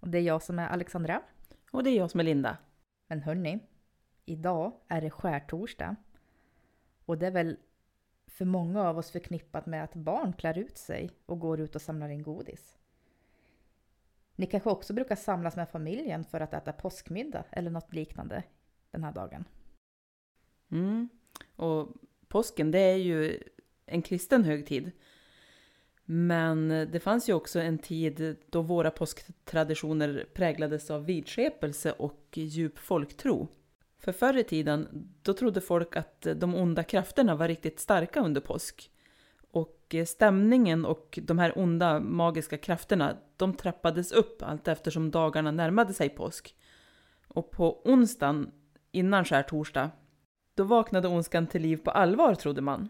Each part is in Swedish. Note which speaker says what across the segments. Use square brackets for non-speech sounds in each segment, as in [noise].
Speaker 1: Och det är jag som är Alexandra.
Speaker 2: Och det är jag som är Linda.
Speaker 1: Men hörni, idag är det skärtorsdag. Och det är väl för många av oss förknippat med att barn klär ut sig och går ut och samlar in godis. Ni kanske också brukar samlas med familjen för att äta påskmiddag eller något liknande den här dagen.
Speaker 2: Mm. Och påsken, det är ju en kristen högtid. Men eh, det fanns ju också en tid då våra påsktraditioner präglades av vidskepelse och djup folktro. För förr i tiden, då trodde folk att eh, de onda krafterna var riktigt starka under påsk. Och eh, stämningen och de här onda magiska krafterna, de trappades upp allt eftersom dagarna närmade sig påsk. Och på onsdagen, innan skärtorsdag, då vaknade ondskan till liv på allvar trodde man.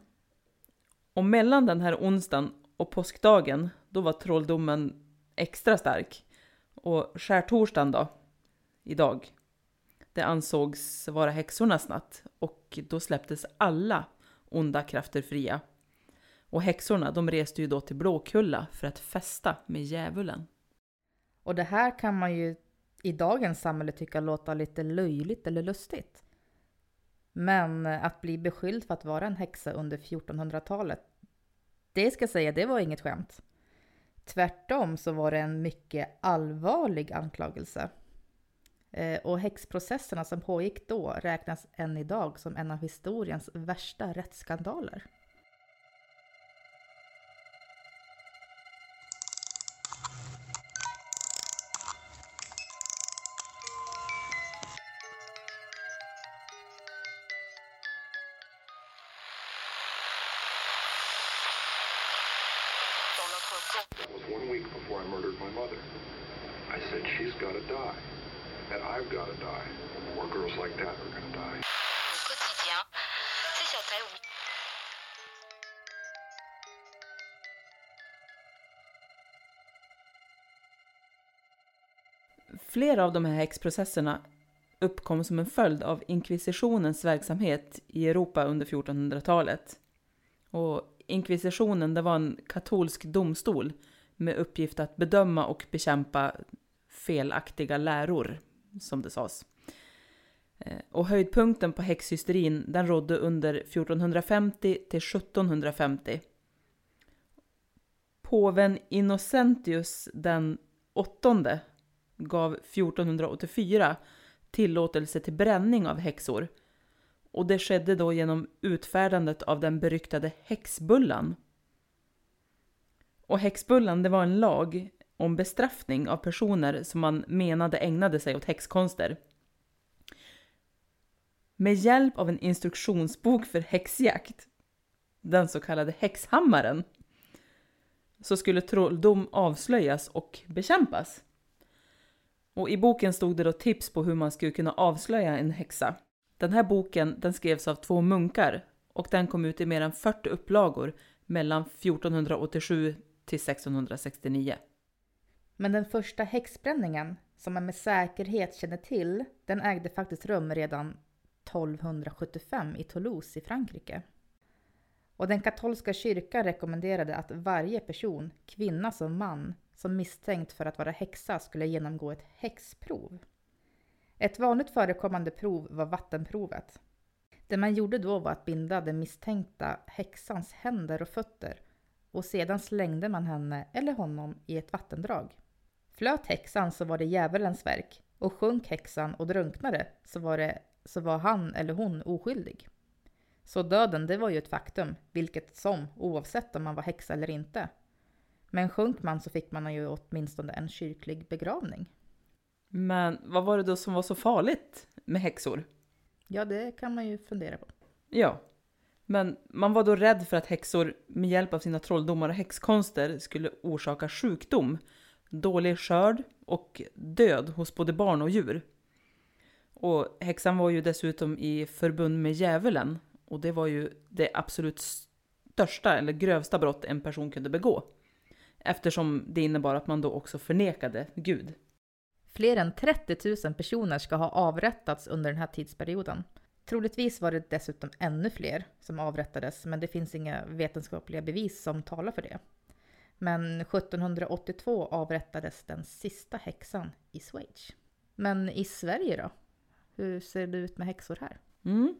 Speaker 2: Och mellan den här onsdagen och påskdagen, då var trolldomen extra stark. Och skärtorsdagen då, idag, det ansågs vara häxornas natt och då släpptes alla onda krafter fria. Och häxorna, de reste ju då till Blåkulla för att festa med djävulen.
Speaker 1: Och det här kan man ju i dagens samhälle tycka låta lite löjligt eller lustigt. Men att bli beskylld för att vara en häxa under 1400-talet, det ska jag säga, det var inget skämt. Tvärtom så var det en mycket allvarlig anklagelse. Eh, och häxprocesserna som pågick då räknas än idag som en av historiens värsta rättsskandaler.
Speaker 2: Flera av de här häxprocesserna uppkom som en följd av inkvisitionens verksamhet i Europa under 1400-talet. Och inkvisitionen det var en katolsk domstol med uppgift att bedöma och bekämpa felaktiga läror, som det sades. Eh, och höjdpunkten på häxhysterin den rådde under 1450 till 1750. Påven Innocentius den åttonde gav 1484 tillåtelse till bränning av häxor. Och det skedde då genom utfärdandet av den beryktade häxbullan. Och häxbullan det var en lag om bestraffning av personer som man menade ägnade sig åt häxkonster. Med hjälp av en instruktionsbok för häxjakt, den så kallade häxhammaren, så skulle trolldom avslöjas och bekämpas. Och i boken stod det då tips på hur man skulle kunna avslöja en häxa. Den här boken den skrevs av två munkar och den kom ut i mer än 40 upplagor mellan 1487 till 1669.
Speaker 1: Men den första häxbränningen, som man med säkerhet känner till, den ägde faktiskt rum redan 1275 i Toulouse i Frankrike. Och den katolska kyrkan rekommenderade att varje person, kvinna som man, som misstänkt för att vara häxa skulle genomgå ett häxprov. Ett vanligt förekommande prov var vattenprovet. Det man gjorde då var att binda den misstänkta häxans händer och fötter och sedan slängde man henne eller honom i ett vattendrag. Flöt häxan så var det djävulens verk och sjönk häxan och drunknade så var, det, så var han eller hon oskyldig. Så döden, det var ju ett faktum, vilket som, oavsett om man var häxa eller inte. Men sjönk man så fick man ju åtminstone en kyrklig begravning.
Speaker 2: Men vad var det då som var så farligt med häxor?
Speaker 1: Ja, det kan man ju fundera på.
Speaker 2: Ja, men man var då rädd för att häxor med hjälp av sina trolldomar och häxkonster skulle orsaka sjukdom, dålig skörd och död hos både barn och djur. Och häxan var ju dessutom i förbund med djävulen och det var ju det absolut största eller grövsta brott en person kunde begå. Eftersom det innebar att man då också förnekade Gud.
Speaker 1: Fler än 30 000 personer ska ha avrättats under den här tidsperioden. Troligtvis var det dessutom ännu fler som avrättades, men det finns inga vetenskapliga bevis som talar för det. Men 1782 avrättades den sista häxan i Schweiz. Men i Sverige då? Hur ser det ut med häxor här?
Speaker 2: Mm.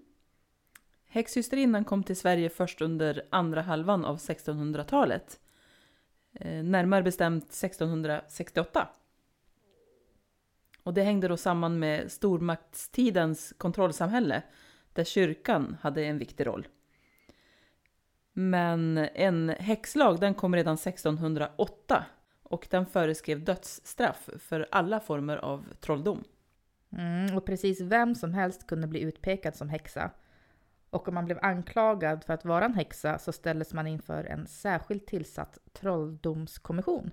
Speaker 2: Häxhysterinnan kom till Sverige först under andra halvan av 1600-talet. Eh, närmare bestämt 1668. Och det hängde då samman med stormaktstidens kontrollsamhälle där kyrkan hade en viktig roll. Men en häxlag den kom redan 1608 och den föreskrev dödsstraff för alla former av trolldom.
Speaker 1: Mm, och precis vem som helst kunde bli utpekad som häxa. Och om man blev anklagad för att vara en häxa så ställdes man inför en särskilt tillsatt trolldomskommission.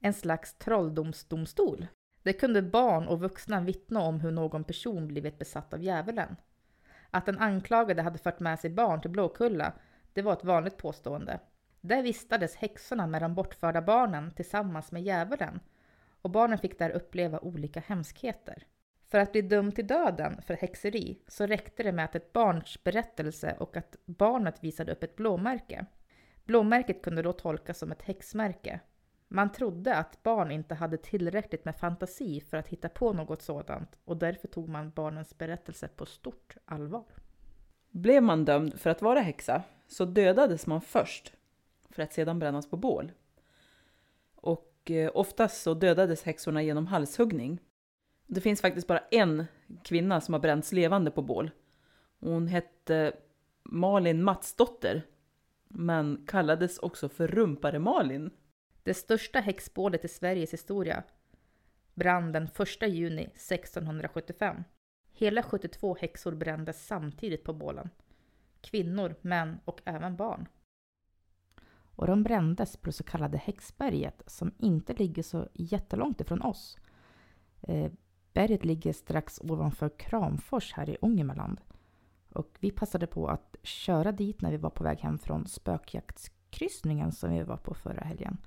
Speaker 1: En slags trolldomsdomstol. Det kunde barn och vuxna vittna om hur någon person blivit besatt av djävulen. Att den anklagade hade fört med sig barn till Blåkulla, det var ett vanligt påstående. Där vistades häxorna med de bortförda barnen tillsammans med djävulen och barnen fick där uppleva olika hemskheter. För att bli dömd till döden för häxeri så räckte det med att ett barns berättelse och att barnet visade upp ett blåmärke. Blåmärket kunde då tolkas som ett häxmärke. Man trodde att barn inte hade tillräckligt med fantasi för att hitta på något sådant och därför tog man barnens berättelse på stort allvar.
Speaker 2: Blev man dömd för att vara häxa så dödades man först för att sedan brännas på bål. Och eh, oftast så dödades häxorna genom halshuggning. Det finns faktiskt bara en kvinna som har bränts levande på bål. Hon hette Malin Matsdotter, men kallades också för Rumpare Malin.
Speaker 1: Det största häxbålet i Sveriges historia brann den 1 juni 1675. Hela 72 häxor brändes samtidigt på bålen. Kvinnor, män och även barn. Och de brändes på det så kallade Häxberget som inte ligger så jättelångt ifrån oss. Eh, Berget ligger strax ovanför Kramfors här i Ångermanland. Och vi passade på att köra dit när vi var på väg hem från spökjaktskryssningen som vi var på förra helgen.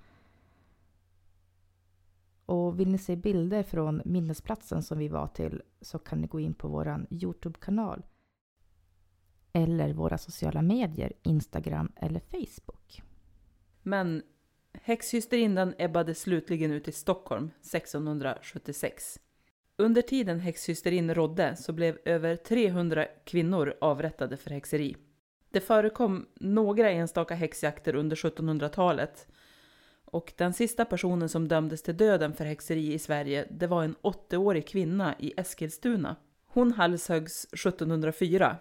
Speaker 1: Och vill ni se bilder från minnesplatsen som vi var till så kan ni gå in på vår Youtube-kanal eller våra sociala medier, Instagram eller Facebook.
Speaker 2: Men häxhysterindan ebbade slutligen ut i Stockholm 1676. Under tiden häxhysterin rådde så blev över 300 kvinnor avrättade för häxeri. Det förekom några enstaka häxjakter under 1700-talet och den sista personen som dömdes till döden för häxeri i Sverige det var en 80-årig kvinna i Eskilstuna. Hon halshöggs 1704.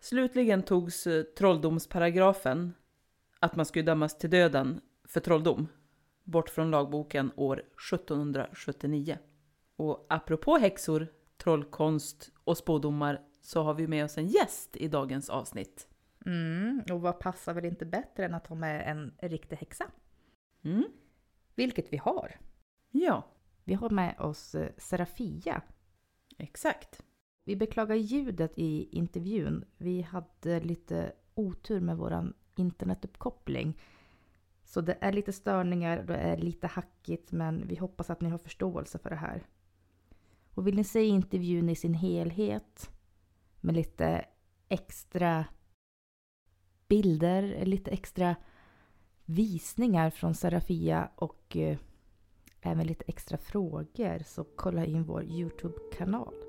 Speaker 2: Slutligen togs eh, trolldomsparagrafen, att man skulle dömas till döden för trolldom, bort från lagboken år 1779. Och apropå häxor, trollkonst och spådomar så har vi med oss en gäst i dagens avsnitt.
Speaker 1: Mm, och vad passar väl inte bättre än att ha med en riktig häxa?
Speaker 2: Mm.
Speaker 1: Vilket vi har.
Speaker 2: Ja,
Speaker 1: Vi har med oss eh, Serafia.
Speaker 2: exakt.
Speaker 1: Vi beklagar ljudet i intervjun. Vi hade lite otur med vår internetuppkoppling. Så det är lite störningar, det är lite hackigt men vi hoppas att ni har förståelse för det här. Och vill ni se intervjun i sin helhet med lite extra bilder, lite extra visningar från Serafia och eh, även lite extra frågor så kolla in vår Youtube-kanal.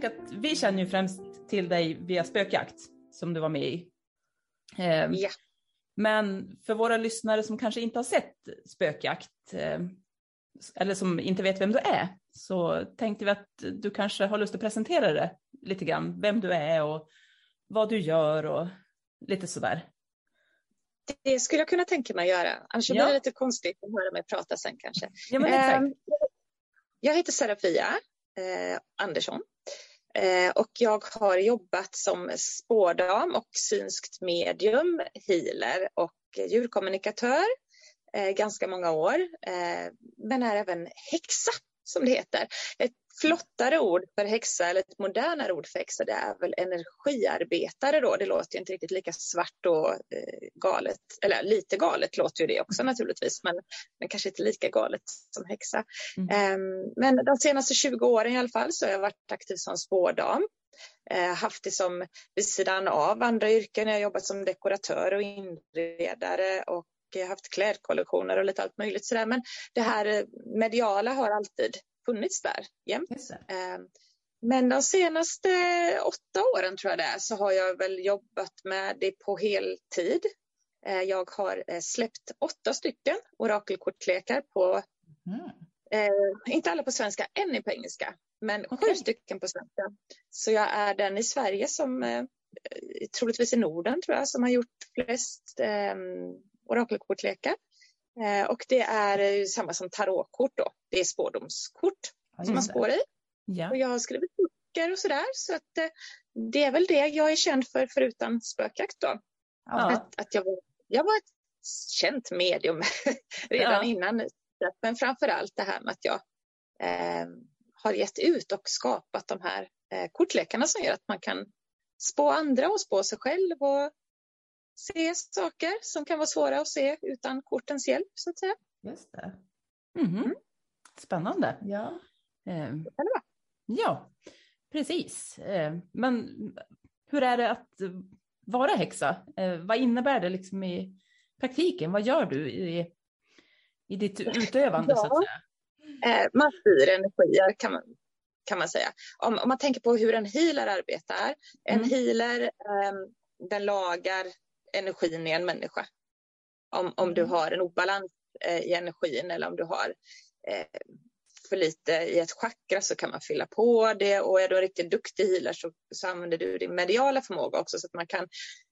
Speaker 2: Tänker att vi känner ju främst till dig via spökjakt som du var med i. Eh,
Speaker 3: Ja.
Speaker 2: Men för våra lyssnare som kanske inte har sett spökjakt eh, eller som inte vet vem du är så tänkte vi att du kanske har lust att presentera det lite grann, vem du är och vad du gör och lite sådär.
Speaker 3: Det skulle jag kunna tänka mig att göra. Annars
Speaker 2: Ja.
Speaker 3: blir det lite konstigt att höra mig prata sen kanske.
Speaker 2: Ja, men exakt.
Speaker 3: Ehm, Jag heter Serafia Eh, Andersson eh, och jag har jobbat som spårdam och synskt medium, healer och djurkommunikatör eh, ganska många år. Men är även häxa som det heter. Ett flottare ord för häxa eller ett modernare ord för häxa det är väl energiarbetare då. Det låter inte riktigt lika svart och eh, galet, eller lite galet låter ju det också naturligtvis men, men kanske inte lika galet som häxa.
Speaker 2: Mm.
Speaker 3: Ehm, men de senaste 20 åren i alla fall så har jag varit aktiv som spårdam. Eh, haft det som vid sidan av andra yrken. Jag har jobbat som dekoratör och inredare och haft klädkollektioner och lite allt möjligt sådär. Men det här eh, mediala har alltid funnits där jämt. Eh, Men de senaste åtta åren tror jag det är, så har jag väl jobbat med det på heltid. Eh, Jag har eh, släppt åtta stycken orakelkortlekar på,
Speaker 1: Mm.
Speaker 3: eh, inte alla på svenska, en är på engelska, men sju
Speaker 1: Okej.
Speaker 3: stycken på svenska. Så jag är den i Sverige som, eh, troligtvis i Norden tror jag, som har gjort flest eh, orakelkortlekar. Eh, och det är eh, samma som tarotkort då, det är spårdomskort som man spår i.
Speaker 2: Ja.
Speaker 3: Och jag har skrivit böcker och sådär. Så att, eh, det är väl det jag är känd för förutom spökjakt då.
Speaker 2: Ja.
Speaker 3: Att, att jag, var, jag var ett känt medium [laughs] redan innan. Men framför allt det här med att jag eh, har gett ut och skapat de här eh, kortlekarna som gör att man kan spå andra och spå sig själv och se saker som kan vara svåra att se utan kortens hjälp så att säga.
Speaker 1: Just det.
Speaker 2: Mhm. Spännande.
Speaker 1: Ja.
Speaker 2: Eh, ja, precis. Eh, men hur är det att vara häxa? Eh, vad innebär det liksom i praktiken? Vad gör du i, i ditt utövande så att
Speaker 3: Ja.
Speaker 2: säga?
Speaker 3: Eh, man styr energier kan man, kan man säga. Om, om man tänker på hur en healer arbetar. En
Speaker 2: Mm.
Speaker 3: healer ehm, den lagar energin i en människa. Om, om du har en obalans eh, i energin eller om du har eh, för lite i ett chakra så kan man fylla på det och är du en riktigt duktig healer så, så använder du din mediala förmåga också så att man kan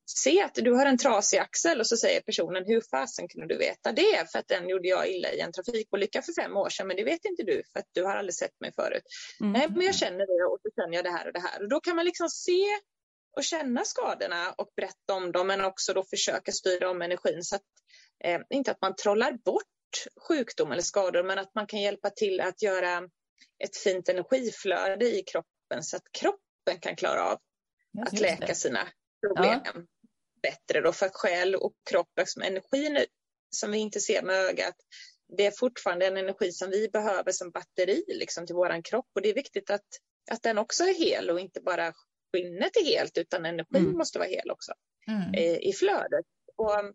Speaker 3: se att du har en trasig axel och så säger personen hur fasen kunde du veta det? För att den gjorde jag illa i en trafikolycka för fem år sedan men det vet inte du för att du har aldrig sett mig förut.
Speaker 2: Mm.
Speaker 3: Nej men jag känner det och så känner jag det här och det här och då kan man liksom se och känna skadorna och berätta om dem men också då försöka styra om energin så att eh, inte att man trollar bort sjukdom eller skador men att man kan hjälpa till att göra ett fint energiflöde i kroppen så att kroppen kan klara av att
Speaker 2: just
Speaker 3: läka
Speaker 2: det.
Speaker 3: sina problem bättre då för själ och kropp. Liksom energin som vi inte ser med ögat, det är fortfarande en energi som vi behöver som batteri liksom, till våran kropp och det är viktigt att, att den också är hel och inte bara skinnet är helt utan energin
Speaker 2: Mm.
Speaker 3: måste vara hel också
Speaker 1: Mm.
Speaker 3: i, i flödet. Och um,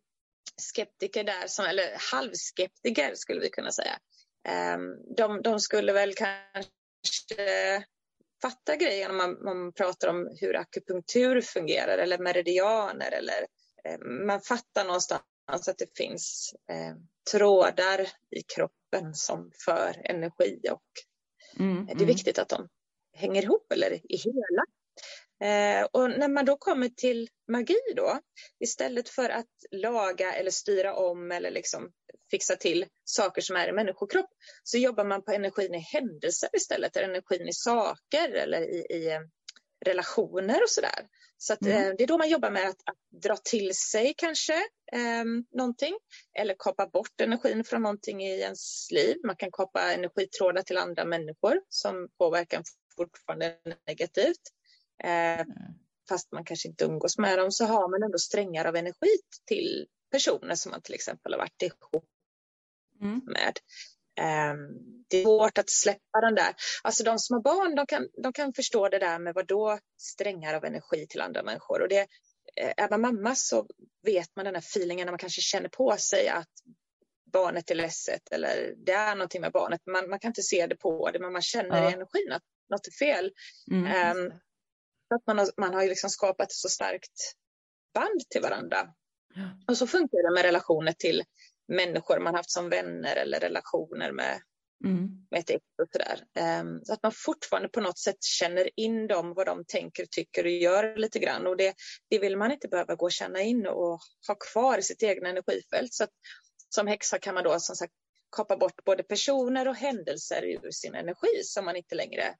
Speaker 3: skeptiker där, som, eller halvskeptiker skulle vi kunna säga, ehm, de, de skulle väl kanske fatta grejen om man, man pratar om hur akupunktur fungerar eller meridianer eller eh, man fattar någonstans att det finns eh, trådar i kroppen som för energi och
Speaker 2: Mm,
Speaker 3: det är
Speaker 2: mm.
Speaker 3: viktigt att de hänger ihop eller är hela. Eh, och när man då kommer till magi då, istället för att laga eller styra om eller liksom fixa till saker som är i människokropp så jobbar man på energin i händelser istället, eller energin i saker eller i, i eh, relationer och sådär. Så att, mm. eh, det är då man jobbar med att, att dra till sig kanske eh, någonting eller kapa bort energin från någonting i ens liv. Man kan kapa energitrådar till andra människor som påverkar fortfarande negativt. Eh, mm. Fast man kanske inte umgås med dem så har man ändå strängar av energi till personer som man till exempel har varit ihop mm. med. Um, det är svårt att släppa den där. Alltså de som har barn, de kan, de kan förstå det där med vad då strängar av energi till andra människor. Och det, eh, är man mamma så vet man den här feelingen när man kanske känner på sig att barnet är ledset eller det är någonting med barnet. Man, man kan inte se det på det, men man känner ja. i energin att något är fel. Mm, um, att man har, man har liksom skapat ett så starkt band till varandra. Ja. Och så funkar det med relationer till människor man haft som vänner eller relationer med, mm. med ett ex och sådär. Um, så att man fortfarande på något sätt känner in dem, vad de tänker, tycker och gör lite grann. Och det, det vill man inte behöva gå och känna in och ha kvar i sitt egna energifält. Så att, som häxa kan man då som sagt kapa bort både personer och händelser ur sin energi som man inte längre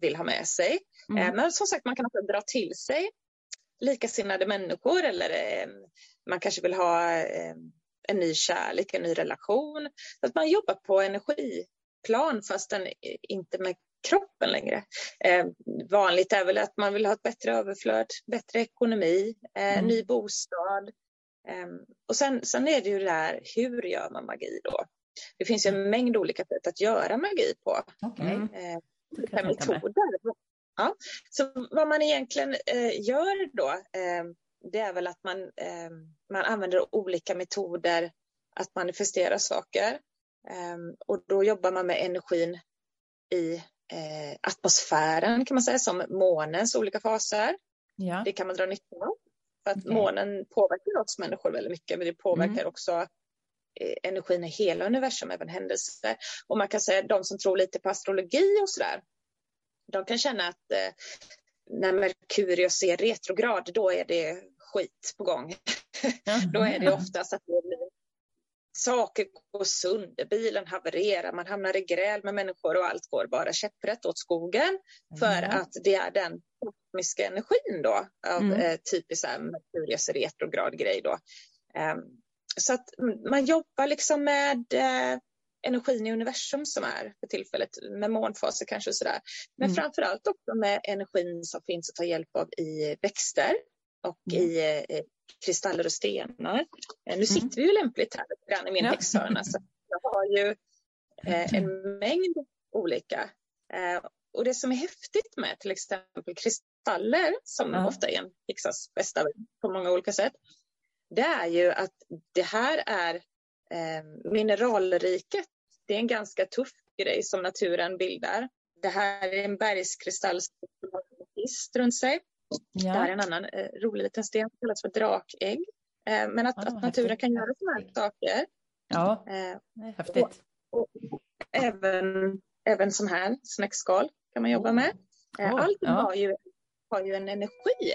Speaker 3: vill ha med sig. Mm. Ehm, men som sagt, man kan också dra till sig likasinnade människor eller eh, man kanske vill ha eh, en ny kärlek, en ny relation. Så att man jobbar på energiplan fastän inte med kroppen längre. Eh, vanligt är väl att man vill ha ett bättre överflöd, bättre ekonomi, eh, mm. ny bostad. Eh, och sen, sen är det ju det här, hur gör man magi då? Det finns ju en mängd olika sätt att göra magi på.
Speaker 1: Okay. Eh,
Speaker 3: metoder. Ja. Så vad man egentligen eh, gör då, eh, det är väl att man, eh, man använder olika metoder att manifestera saker. Eh, och då jobbar man med energin i eh, atmosfären kan man säga, som månens olika faser. Ja. Det kan man dra nytta av. För att okay. månen påverkar oss människor väldigt mycket, men det påverkar mm. också energin i hela universum, även händelser. Och man kan säga de som tror lite på astrologi och sådär, de kan känna att eh, när Merkurius är retrograd, då är det skit på gång. [laughs] då är det oftast att det blir saker går sönder, bilen havererar, man hamnar i gräl med människor och allt går bara käpprätt åt skogen för mm. att det är den kosmiska energin då av mm. eh, typiskt Merkurius retrograd grej då. Um, så att man jobbar liksom med eh, energin i universum som är för tillfället, med månfaser kanske och sådär. Men mm. framför allt också med energin som finns att ta hjälp av i växter och mm. i eh, kristaller och stenar. Eh, nu sitter mm. vi ju lämpligt här i min ja. häxhörna så jag har ju eh, en mängd olika. Eh, och det som är häftigt med till exempel kristaller, som ja. ofta är en häxas bästa på många olika sätt, det är ju att det här är eh, mineralriket. Det är en ganska tuff grej som naturen bildar. Det här är en bergskristall som har en runt sig. Ja. Det här är en annan eh, rolig liten sten som kallas för drakägg. Eh, men att, ah, att naturen kan göra sådana här saker.
Speaker 1: Ja, eh, häftigt. Och,
Speaker 3: och även, även sån här snäckskal kan man jobba med. Eh, oh, Allt ja. har, ju, har ju en energi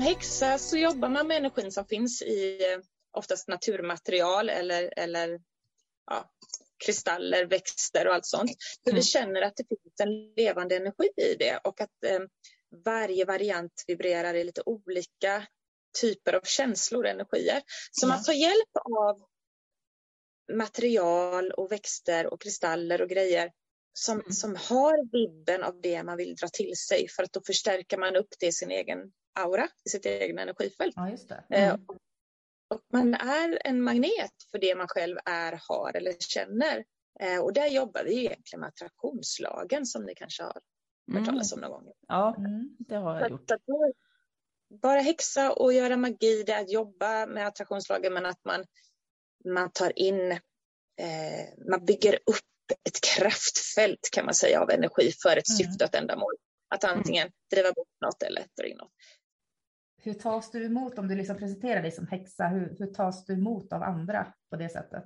Speaker 3: som häxa så jobbar man med energin som finns i eh, oftast naturmaterial eller, eller ja, kristaller, växter och allt sånt. För mm. vi känner att det finns en levande energi i det och att eh, varje variant vibrerar i lite olika typer av känslor och energier. Så mm. man tar hjälp av material och växter och kristaller och grejer som, mm. som har vibben av det man vill dra till sig för att då förstärker man upp det i sin egen aura, i sitt egna energifält.
Speaker 1: Ja, just det.
Speaker 3: Eh, mm. Och man är en magnet för det man själv är, har eller känner. Eh, och där jobbar vi egentligen med attraktionslagen som ni kanske har hört mm. talas om någon gång.
Speaker 1: Ja, mm, det har jag gjort. Att,
Speaker 3: bara häxa och göra magi, det är att jobba med attraktionslagen men att man, man tar in eh, man bygger upp ett kraftfält kan man säga av energi för ett
Speaker 1: Mm.
Speaker 3: syfte och ett ändamål. Att antingen driva bort något eller dra in något.
Speaker 1: Hur tas du emot om du liksom presenterar dig som häxa? Hur, hur tas du emot av andra på det sättet?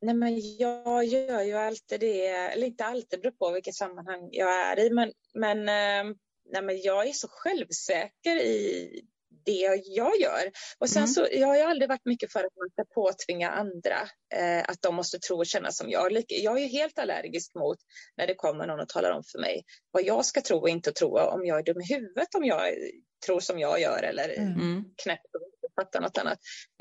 Speaker 3: Nej, men jag gör ju alltid det, eller inte alltid, beror på vilket sammanhang jag är i, men, men, eh, nej, men jag är så självsäker i det jag gör. Och sen
Speaker 2: Mm.
Speaker 3: så, jag har ju aldrig varit mycket för att man ska påtvinga andra eh, att de måste tro och känna som jag. Jag är ju helt allergisk mot när det kommer någon och talar om för mig vad jag ska tro och inte tro, om jag är dum i huvudet om jag tror som jag gör eller
Speaker 2: Mm.
Speaker 3: knäpp och inte fattar något annat.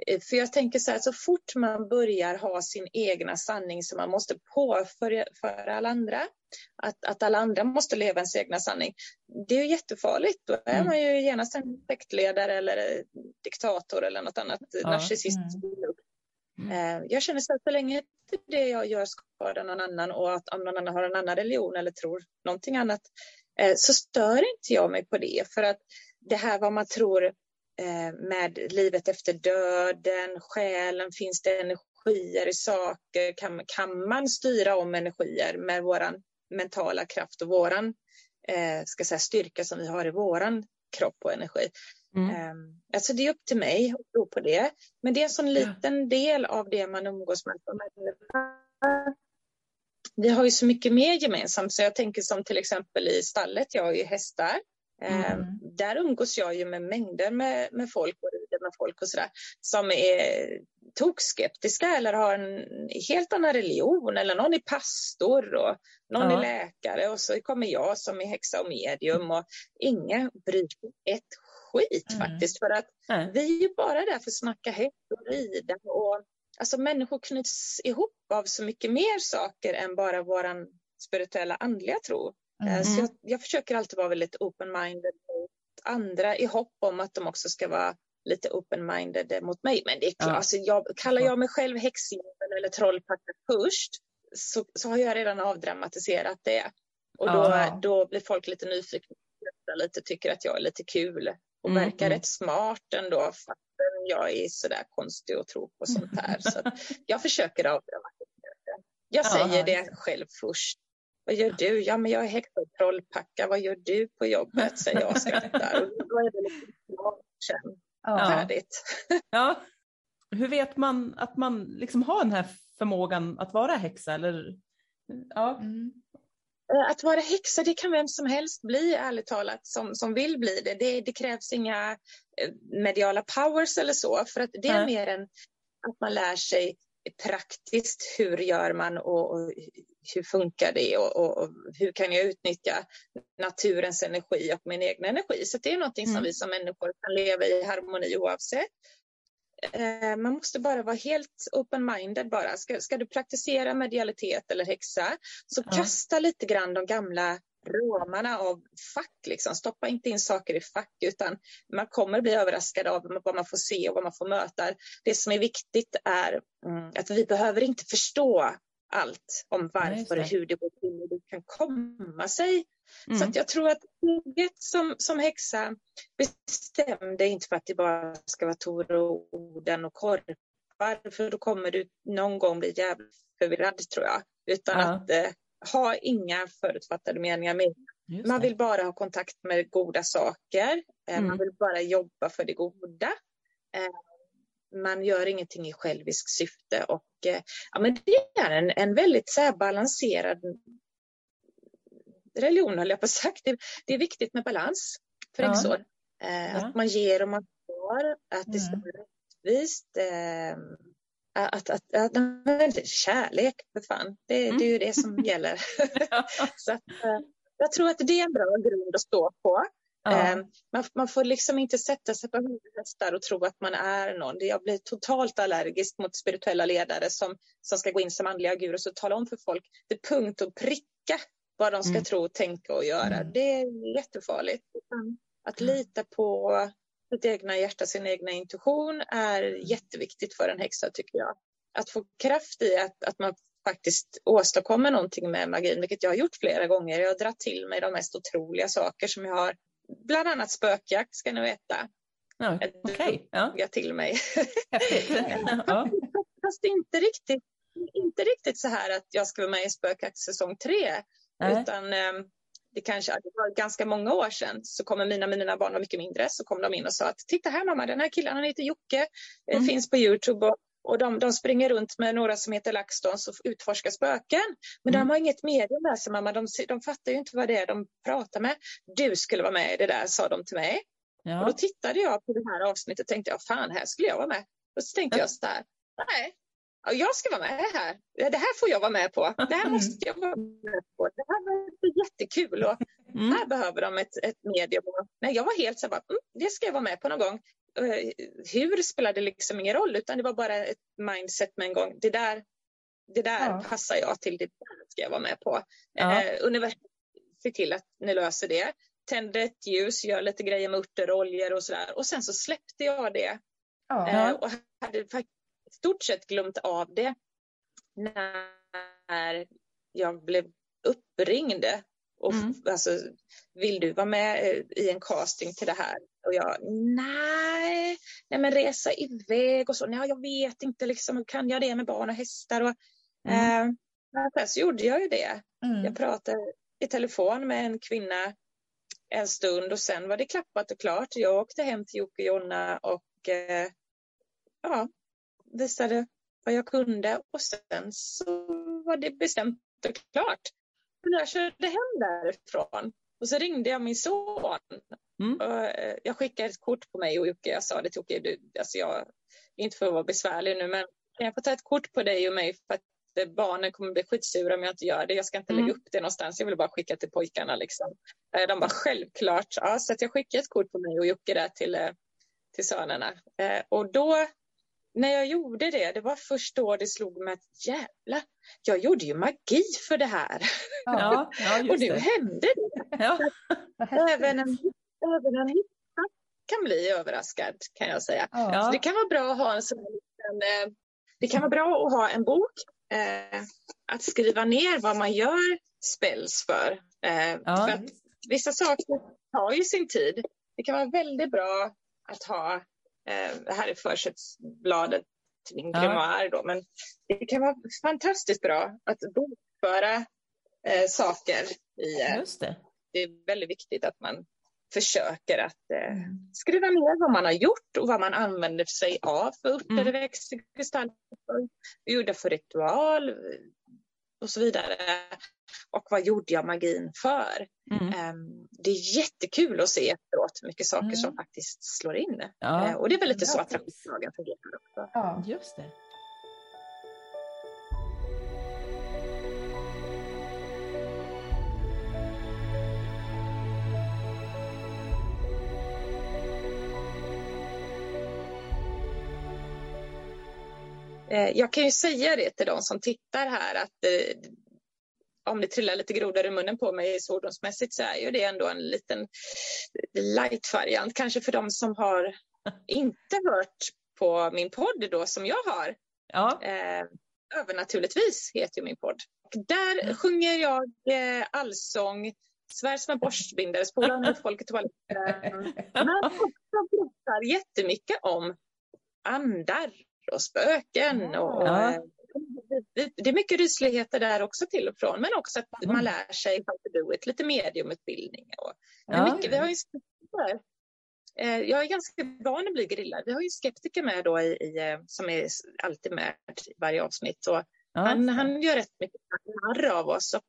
Speaker 3: Eh, För jag tänker så här, så fort man börjar ha sin egna sanning som man måste påföra för alla andra, att, att alla andra måste leva ens egna sanning, det är ju jättefarligt. Då är
Speaker 2: Mm.
Speaker 3: man ju genast en sektledare eller eh, diktator eller något annat
Speaker 2: Ja.
Speaker 3: narcissistiskt. Eh, Jag känner så att så länge det jag gör skadar någon annan och att om någon annan har en annan religion eller tror någonting annat så stör inte jag mig på det. För att det här vad man tror eh, med livet efter döden, själen, finns det energier i saker? Kan, kan man styra om energier med våran mentala kraft och våran eh, ska säga, styrka som vi har i våran kropp och energi?
Speaker 2: Mm.
Speaker 3: Eh, alltså det är upp till mig att tro på det. Men det är en sån liten del av det man umgås med. Vi har ju så mycket mer gemensamt, så jag tänker som till exempel i stallet, jag har ju hästar. Eh,
Speaker 1: Mm.
Speaker 3: Där umgås jag ju med mängder med, med folk och rider med folk och sådär som är tokskeptiska eller har en helt annan religion eller någon är pastor och någon
Speaker 2: Ja.
Speaker 3: är läkare och så kommer jag som är häxa och medium och ingen bryr sig ett skit
Speaker 1: Mm.
Speaker 3: faktiskt för att
Speaker 2: Nej.
Speaker 3: vi är ju bara där för att snacka häst och rida och alltså människor knyts ihop av så mycket mer saker än bara våran spirituella andliga tro. Eh,
Speaker 1: Mm.
Speaker 3: Så jag, jag försöker alltid vara väldigt open-minded mot andra i hopp om att de också ska vara lite open-minded mot mig. Men det är klart,
Speaker 2: Ja.
Speaker 3: alltså jag, kallar jag mig själv häxjävel eller trollpacka först så, så har jag redan avdramatiserat det. Och då,
Speaker 2: Ja.
Speaker 3: då blir folk lite nyfikna, lite, tycker att jag är lite kul och
Speaker 2: Mm,
Speaker 3: verkar
Speaker 2: mm.
Speaker 3: rätt smart ändå fastän jag är sådär konstig och tror på sånt här. Så [laughs] jag försöker avdramatisera det. Jag
Speaker 2: Ja,
Speaker 3: säger
Speaker 2: just
Speaker 3: det själv först. Vad gör du? Ja, men jag är häxa och trollpacka. Vad gör du på jobbet? Säger jag och skrattar. Och då är det lite klart sen.
Speaker 1: Ja.
Speaker 3: Färdigt.
Speaker 2: Ja. Hur vet man att man liksom har den här förmågan att vara häxa? Eller? Ja.
Speaker 1: Mm.
Speaker 3: Eh, Att vara häxa, det kan vem som helst bli, ärligt talat, som, som vill bli det. det. Det krävs inga eh, mediala powers eller så, för att det är
Speaker 2: Nej.
Speaker 3: mer än att man lär sig praktiskt hur gör man och, och hur funkar det och, och, och hur kan jag utnyttja naturens energi och min egen energi. Så det är någonting som
Speaker 2: Mm.
Speaker 3: vi som människor kan leva i harmoni oavsett. Eh, Man måste bara vara helt open-minded bara. Ska, ska du praktisera medialitet eller häxa så
Speaker 2: Ja.
Speaker 3: kasta lite grann de gamla ramarna av fack. Liksom. Stoppa inte in saker i fack utan man kommer bli överraskad av vad man får se och vad man får möta. Det som är viktigt är mm, att vi behöver inte förstå allt om varför och hur det går till och det kan komma sig. Så
Speaker 2: Mm.
Speaker 3: att jag tror att steget som, som häxa bestämde inte för att det bara ska vara Toroden och korpar, för då kommer du någon gång bli jävligt förvirrad tror jag. Utan
Speaker 2: Ja.
Speaker 3: att eh, ha inga förutfattade meningar med. Man vill bara ha kontakt med goda saker. Eh,
Speaker 2: Mm.
Speaker 3: Man vill bara jobba för det goda. Man gör ingenting i självisk syfte och eh, ja, men det är en, en väldigt så balanserad religion, höll jag på sagt. Det, det är viktigt med balans för
Speaker 2: Ja.
Speaker 3: häxor. Eh,
Speaker 2: Ja.
Speaker 3: Att man ger och man får, att det ska
Speaker 1: Mm.
Speaker 3: vara rättvist. Eh, att, att, att, att, kärlek, för fan. Det, det är ju det som gäller. [laughs] [laughs] Så att, eh, jag tror att det är en bra grund att stå på. Eh, Man, man får liksom inte sätta sig på hästar och tro att man är någon. Jag blir totalt allergisk mot spirituella ledare som, som ska gå in som andliga gurus och tala om för folk det är punkt och pricka vad de ska
Speaker 2: Mm.
Speaker 3: tro, tänka och göra.
Speaker 1: Mm.
Speaker 3: Det är jättefarligt. Utan Att lita på sitt egna hjärta, sin egna intuition är jätteviktigt för en häxa tycker jag. Att få kraft i att, att man faktiskt åstadkommer någonting med magin, vilket jag har gjort flera gånger. Jag har dragit till mig de mest otroliga saker som jag har Bland annat spökjakt ska ni veta.
Speaker 2: Ja, ja.
Speaker 3: Jag till mig. [laughs]
Speaker 2: ja.
Speaker 3: fast inte riktigt, inte riktigt så här att jag ska vara med i Spökjakt säsong tre.
Speaker 2: Nej.
Speaker 3: Utan eh, det kanske det var ganska många år sedan så kommer mina, mina barn var mycket mindre, så kom de in och sa att titta här mamma, den här killen han heter Jocke, eh,
Speaker 2: Mm.
Speaker 3: finns på Youtube och, och de, de springer runt med några som heter LaxTons och utforskar spöken. Men
Speaker 2: Mm.
Speaker 3: de har inget medium med sig mamma, de, de fattar ju inte vad det är de pratar med. Du skulle vara med i det där, sa de till mig. Och då
Speaker 2: Ja.
Speaker 3: tittade jag på det här avsnittet och tänkte, ja fan, här skulle jag vara med. Och så tänkte jag så här, nej, ja, jag ska vara med här. Det här får jag vara med på. Det här måste jag vara med på. Det här var jättekul och
Speaker 2: Mm.
Speaker 3: här behöver de ett, ett medium. Nej, jag var helt så här, bara, mm, det ska jag vara med på någon gång. Eh, hur spelade liksom ingen roll, utan det var bara ett mindset med en gång. Det där, det där
Speaker 1: Ja.
Speaker 3: passar jag till, det där ska jag vara med på.
Speaker 2: Ja.
Speaker 3: Eh, universum, se till att ni löser det. Tänder ett ljus, gör lite grejer med örter och oljor och sådär. Och sen så släppte jag det.
Speaker 1: Ja.
Speaker 3: Eh, och hade stort sett glömt av det när jag blev uppringd. Och
Speaker 2: Mm.
Speaker 3: alltså, vill du vara med eh, i en casting till det här? Och jag, nej, nej men resa iväg och så. Nej, jag vet inte liksom, kan jag det med barn och hästar? Och,
Speaker 2: Mm.
Speaker 3: eh, men så gjorde jag ju det.
Speaker 1: Mm.
Speaker 3: Jag pratade i telefon med en kvinna en stund och sen var det klappat och klart. Jag åkte hem till Jocke och Jonna och eh, ja, visade vad jag kunde och sen så var det bestämt och klart. Men jag körde hem därifrån och så ringde jag min son.
Speaker 2: Mm.
Speaker 3: Och, eh, jag skickade ett kort på mig och Jocke. Jag sa det till Jocke, du, alltså jag, inte för att vara besvärlig nu, men kan jag få ta ett kort på dig och mig för att eh, barnen kommer bli skitsura om jag inte gör det. Jag ska inte
Speaker 2: Mm.
Speaker 3: lägga upp det någonstans. Jag vill bara skicka till pojkarna. Liksom. Eh, De bara självklart. Ja, så jag skickade ett kort på mig och Jocke där till, till sönerna. Och då, när jag gjorde det, det var först då det slog mig att jävla, jag gjorde ju magi för det här.
Speaker 2: Ja, ja, [laughs]
Speaker 3: och nu
Speaker 2: det.
Speaker 3: hände det.
Speaker 2: Ja. [laughs]
Speaker 3: Även en, även en hitta kan bli överraskad kan jag säga.
Speaker 1: Ja.
Speaker 3: Så det kan vara bra att ha en sån liten, eh, det kan vara bra att ha en bok, eh, att skriva ner vad man gör spells för. Eh, för vissa saker tar ju sin tid. Det kan vara väldigt bra att ha, eh, det här är försättsbladet till min grimoire då, men det kan vara fantastiskt bra att bokföra eh, saker i, eh,
Speaker 2: det.
Speaker 3: det är väldigt viktigt att man försöker att eh,
Speaker 1: Mm.
Speaker 3: skriva ner vad man har gjort och vad man använder sig av för örter,
Speaker 2: Mm.
Speaker 3: växter, gestalter, gjorda för ritual och så vidare. Och vad gjorde jag magin för?
Speaker 2: Mm.
Speaker 3: Ehm, det är jättekul att se efteråt hur mycket saker
Speaker 1: Mm.
Speaker 3: som faktiskt slår in.
Speaker 2: Ja.
Speaker 3: Eh, och det är väl lite så trafiklagen fungerar också.
Speaker 1: Ja.
Speaker 2: Just det.
Speaker 3: Jag kan ju säga det till de som tittar här att eh, om det trillar lite grodor i munnen på mig svordomsmässigt så är ju det ändå en liten light-variant. Kanske för de som har [laughs] inte hört på min podd då som jag har.
Speaker 2: Ja.
Speaker 3: Eh, Övernaturligtvis heter min podd. Och där sjunger jag eh, allsång, svär som en borstbindare, spolar ner folk i toaletten. [laughs] Men också berättar jättemycket om andar och spöken. Och,
Speaker 2: Ja.
Speaker 3: eh, det- är mycket rysligheter där också till och från, men också att
Speaker 2: Mm.
Speaker 3: man lär sig how to do it, lite mediumutbildning. Och,
Speaker 2: Ja.
Speaker 3: mycket, vi har ju skeptiker. Eh, Jag är ganska van att bli grillad. Vi har ju skeptiker med då i, i, eh, som är alltid med i varje avsnitt. Och
Speaker 2: Ja.
Speaker 3: han, han gör rätt mycket narr av oss och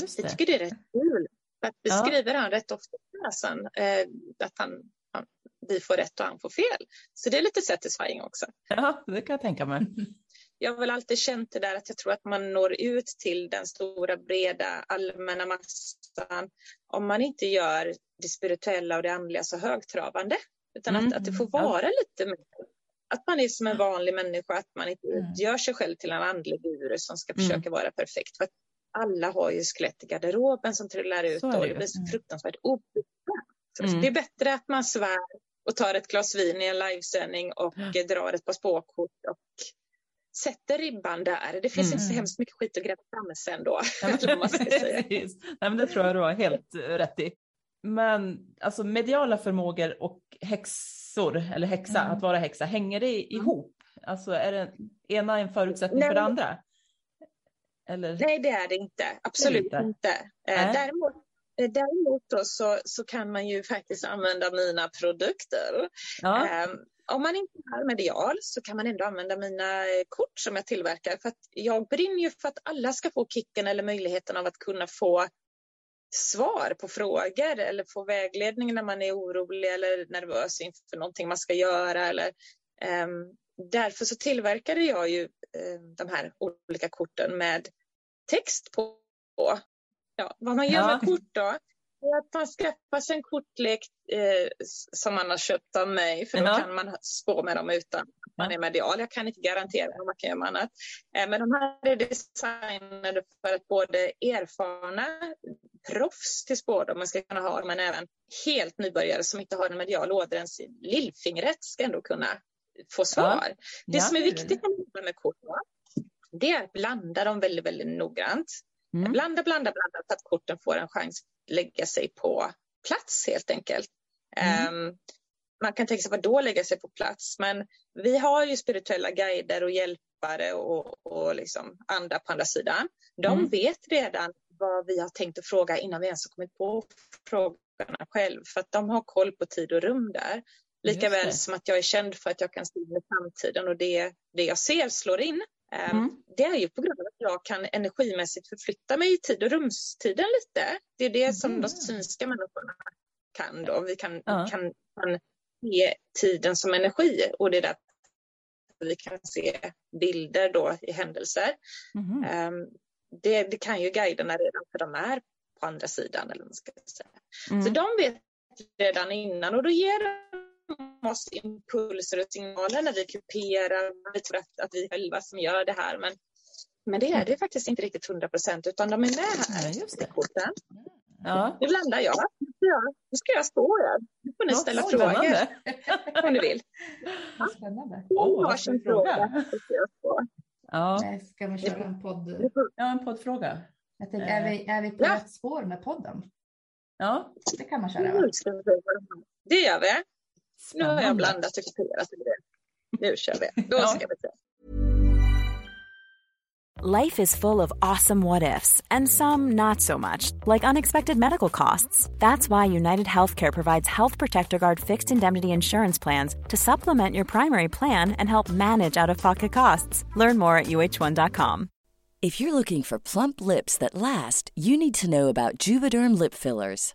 Speaker 2: Just
Speaker 3: jag
Speaker 2: det.
Speaker 3: tycker det är rätt kul. Att
Speaker 2: Ja.
Speaker 3: beskriver han rätt ofta i näsan att han, vi får rätt och han får fel. Så det är lite satisfying också.
Speaker 2: Ja, det kan jag tänka mig. [laughs]
Speaker 3: Jag har väl alltid känt det där att jag tror att man når ut till den stora breda allmänna massan om man inte gör det spirituella och det andliga så högtravande. Utan
Speaker 2: Mm.
Speaker 3: att, att det får
Speaker 2: Ja.
Speaker 3: vara lite mer, att man är som en vanlig människa, att man inte
Speaker 1: Mm.
Speaker 3: gör sig själv till en andlig guru som ska
Speaker 2: Mm.
Speaker 3: försöka vara perfekt. För alla har ju skelett i garderoben som trillar ut och det blir så
Speaker 1: Mm.
Speaker 3: fruktansvärt obekvämt. Så
Speaker 2: Mm.
Speaker 3: Det är bättre att man svär och tar ett glas vin i en livesändning och eh, drar ett par spåkort och sätter ribban där. Det finns
Speaker 2: Mm.
Speaker 3: inte så hemskt mycket skit att gräva fram sen [laughs] då.
Speaker 2: Nej, men det tror jag du har helt eh, rätt i. Men alltså mediala förmågor och häxor, eller häxa,
Speaker 1: Mm.
Speaker 2: att vara häxa, hänger det ihop? Alltså är det ena en förutsättning
Speaker 3: Nej.
Speaker 2: för det andra? Eller?
Speaker 3: Nej, det är det inte. Absolut
Speaker 2: inte.
Speaker 3: inte. Eh. Däremot, däremot då så, så kan man ju faktiskt använda mina produkter.
Speaker 2: Ja.
Speaker 3: Ehm, om man inte är medial så kan man ändå använda mina eh, kort som jag tillverkar. För jag brinner ju för att alla ska få kicken eller möjligheten av att kunna få svar på frågor eller få vägledning när man är orolig eller nervös inför någonting man ska göra. Eller, ehm, därför så tillverkade jag ju eh, de här olika korten med text på. Ja, vad man gör
Speaker 2: Ja.
Speaker 3: med kort då är att man skaffar sig en kortlek eh, som man har köpt av mig för då
Speaker 2: Ja.
Speaker 3: kan man spå med dem utan att man
Speaker 2: Ja.
Speaker 3: är medial. Jag kan inte garantera vad man kan göra annat. Eh, men de här är designade för att både erfarna proffs till spårdom man ska kunna ha men även helt nybörjare som inte har en medial åder ens lillfingret ska ändå kunna få svar. Det
Speaker 2: Ja.
Speaker 3: som är viktigt när man jobbar med kort va, det är att blanda dem väldigt, väldigt noggrant.
Speaker 2: Mm.
Speaker 3: Blanda, blanda, blanda så att korten får en chans att lägga sig på plats helt enkelt.
Speaker 2: Mm.
Speaker 3: Ehm, man kan tänka sig vad då lägga sig på plats, men vi har ju spirituella guider och hjälpare och, och liksom andra på andra sidan. De
Speaker 2: Mm.
Speaker 3: vet redan vad vi har tänkt att fråga innan vi ens har kommit på frågorna själv, för att de har koll på tid och rum där. Lika
Speaker 2: Just
Speaker 3: väl
Speaker 2: det.
Speaker 3: som att jag är känd för att jag kan se in i framtiden och det, det jag ser slår in. Ehm,
Speaker 2: Mm.
Speaker 3: Det är ju på grund av att jag kan energimässigt förflytta mig i tid och rumstiden lite. Det är det som
Speaker 2: Mm.
Speaker 3: de synska människorna kan. Då. Vi kan,
Speaker 2: Ja.
Speaker 3: kan, kan se tiden som energi och det är därför vi kan se bilder då i händelser. Ehm, det, det kan ju guiderna redan för de är på andra sidan. Eller man ska säga.
Speaker 2: Mm.
Speaker 3: Så de vet redan innan och då ger de oss impulser och signaler när vi kuperar. Vi tror att, att vi själva som gör det här. Men, men det är det faktiskt inte riktigt 100 procent utan de är med här.
Speaker 2: Nej, just det.
Speaker 3: Korten.
Speaker 2: Ja.
Speaker 3: Nu blandar jag. Nu ska jag, nu ska jag stå här. Nu får ni
Speaker 2: Ja,
Speaker 3: ställa
Speaker 2: spännande.
Speaker 3: frågor [laughs] om ni vill.
Speaker 1: Spännande.
Speaker 2: Åh,
Speaker 3: Någon
Speaker 2: vad
Speaker 3: har
Speaker 2: ska
Speaker 3: sin
Speaker 2: vi fråga?
Speaker 3: fråga.
Speaker 2: Ja.
Speaker 1: Ska vi köra en podd?
Speaker 2: ja, en poddfråga.
Speaker 1: Jag tänker, är, vi, är vi på
Speaker 3: Ja.
Speaker 1: rätt spår med podden?
Speaker 2: Ja.
Speaker 1: Det kan man köra va?
Speaker 3: Har. Det gör vi. Nu har jag blandat och kuperat. Nu kör vi. Då
Speaker 2: Ja.
Speaker 3: ska vi se.
Speaker 4: Life is full of awesome what ifs, and some not so much, like unexpected medical costs. That's why United Healthcare provides Health Protector Guard fixed indemnity insurance plans to supplement your primary plan and help manage out of pocket costs. Learn more at uh1.com.
Speaker 5: If you're looking for plump lips that last, you need to know about Juvederm lip fillers.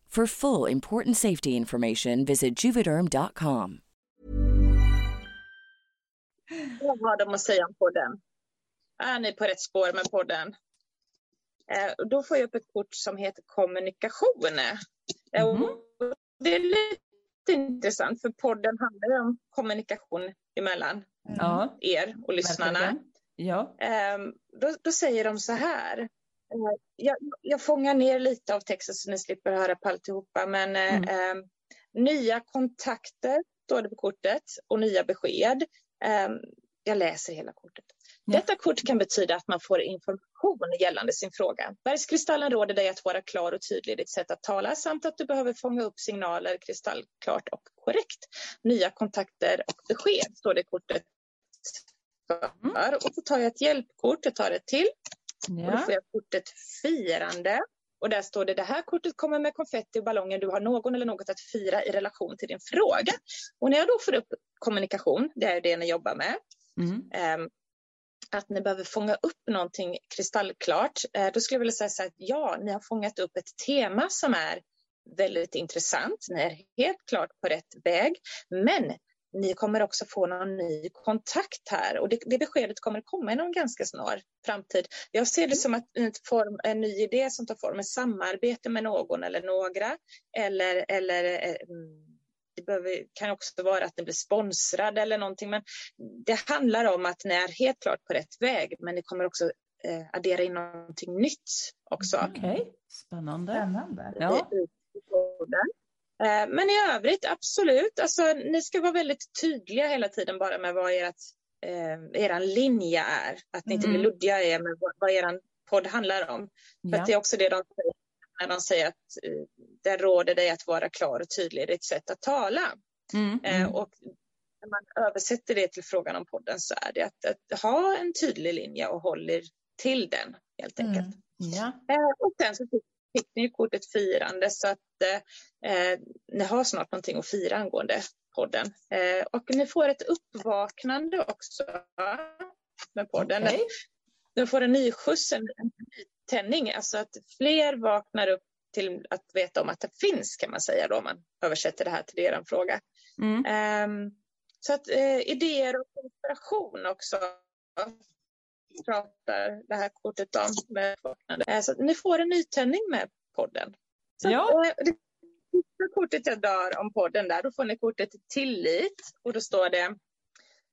Speaker 5: For full important safety information, visit juvederm.com.
Speaker 3: Vad har de att säga om podden? Är ni på rätt spår med podden? Eh, då får jag upp ett kort som heter kommunikation. Och Det är lite intressant för podden handlar om kommunikation emellan
Speaker 2: Ja.
Speaker 3: er och lyssnarna.
Speaker 2: Ja.
Speaker 3: Ehm, då, då säger de så här. Eh, jag, jag fångar ner lite av texten så ni slipper höra på alltihopa. Men eh,
Speaker 2: Mm.
Speaker 3: ehm, nya kontakter står det på kortet och nya besked. Ehm, jag läser hela kortet.
Speaker 2: Ja.
Speaker 3: Detta kort kan betyda att man får information gällande sin fråga. Bergskristallen råder dig att vara klar och tydlig i ditt sätt att tala samt att du behöver fånga upp signaler kristallklart och korrekt. Nya kontakter och besked står det kortet för. Och så tar jag ett hjälpkort, jag tar ett till. Och då
Speaker 2: Ja.
Speaker 3: får jag kortet firande. Och där står det, det här kortet kommer med konfetti och ballonger. Du har någon eller något att fira i relation till din fråga. Och när jag då får upp kommunikation, det är det ni jobbar med.
Speaker 2: Mm.
Speaker 3: ehm, att ni behöver fånga upp någonting kristallklart, eh, då skulle jag vilja säga så här att ja, ni har fångat upp ett tema som är väldigt intressant. Ni är helt klart på rätt väg, men ni kommer också få någon ny kontakt här och det, det beskedet kommer komma inom ganska snar framtid. Jag ser det som att en, form, en ny idé som tar form, ett samarbete med någon eller några eller, eller eh, det behöver, kan också vara att ni blir sponsrade eller någonting, men det handlar om att ni är helt klart på rätt väg, men ni kommer också eh, addera in någonting nytt också.
Speaker 2: Okej, okay. spännande.
Speaker 1: Spännande.
Speaker 2: Ja.
Speaker 3: Eh, men i övrigt, absolut. Alltså, ni ska vara väldigt tydliga hela tiden bara med vad ert, eh, eran linje är. Att ni inte blir
Speaker 2: Mm.
Speaker 3: luddiga i med vad, vad er podd handlar om. För
Speaker 2: Ja.
Speaker 3: att det är också det de säger när de säger att eh, det råder dig att vara klar och tydlig i ditt sätt att tala.
Speaker 2: Mm.
Speaker 3: Eh, och när man översätter det till frågan om podden så är det att, att ha en tydlig linje och håller till den helt enkelt.
Speaker 1: Mm.
Speaker 2: Ja.
Speaker 3: Och sen så fick, fick ni kortet firande så att eh, eh, ni har snart någonting att fira angående podden. Eh, och ni får ett uppvaknande också med podden.
Speaker 2: Okej.
Speaker 3: Ni får en ny skjuts, en en nytändning, alltså att fler vaknar upp till att veta om att det finns kan man säga då om man översätter det här till er fråga.
Speaker 2: Mm.
Speaker 3: Ehm, så att eh, idéer och inspiration också pratar det här kortet om. Med. Eh, så ni får en nytändning med podden. Så
Speaker 2: Ja.
Speaker 3: eh, det sista kortet jag drar om podden där, då får ni kortet tillit och då står det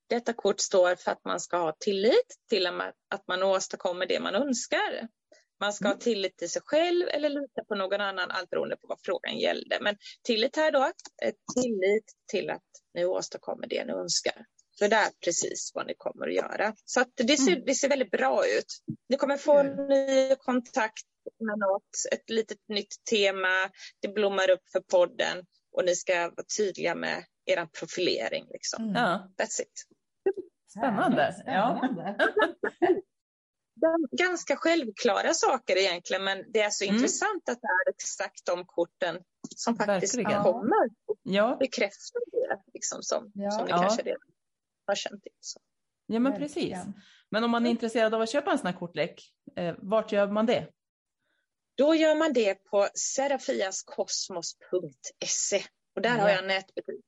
Speaker 3: detta kort står för att man ska ha tillit till att man åstadkommer det man önskar. Man ska ha tillit till sig själv eller lita på någon annan, allt beroende på vad frågan gällde. Men tillit här då, tillit till att ni åstadkommer det ni önskar. För det är precis vad ni kommer att göra. Så att det, ser, det ser väldigt bra ut. Ni kommer få en ny kontakt med något, ett litet nytt tema. Det blommar upp för podden och ni ska vara tydliga med er profilering. Liksom.
Speaker 2: Ja.
Speaker 3: That's it.
Speaker 2: Spännande. Ja.
Speaker 1: Spännande. [laughs]
Speaker 3: Är ganska självklara saker egentligen, men det är så
Speaker 2: Mm.
Speaker 3: intressant att det är exakt de korten som faktiskt
Speaker 2: Verkligen.
Speaker 3: kommer och
Speaker 2: Ja.
Speaker 3: bekräftar det liksom, som,
Speaker 1: Ja.
Speaker 3: som ni
Speaker 2: Ja.
Speaker 3: kanske redan har känt till. Så.
Speaker 2: ja, men precis. Men om man är intresserad av att köpa en sån här kortlek, eh, vart gör man det?
Speaker 3: Då gör man det på serafiaskosmos.se och där har
Speaker 2: Ja.
Speaker 3: jag en nätbutik.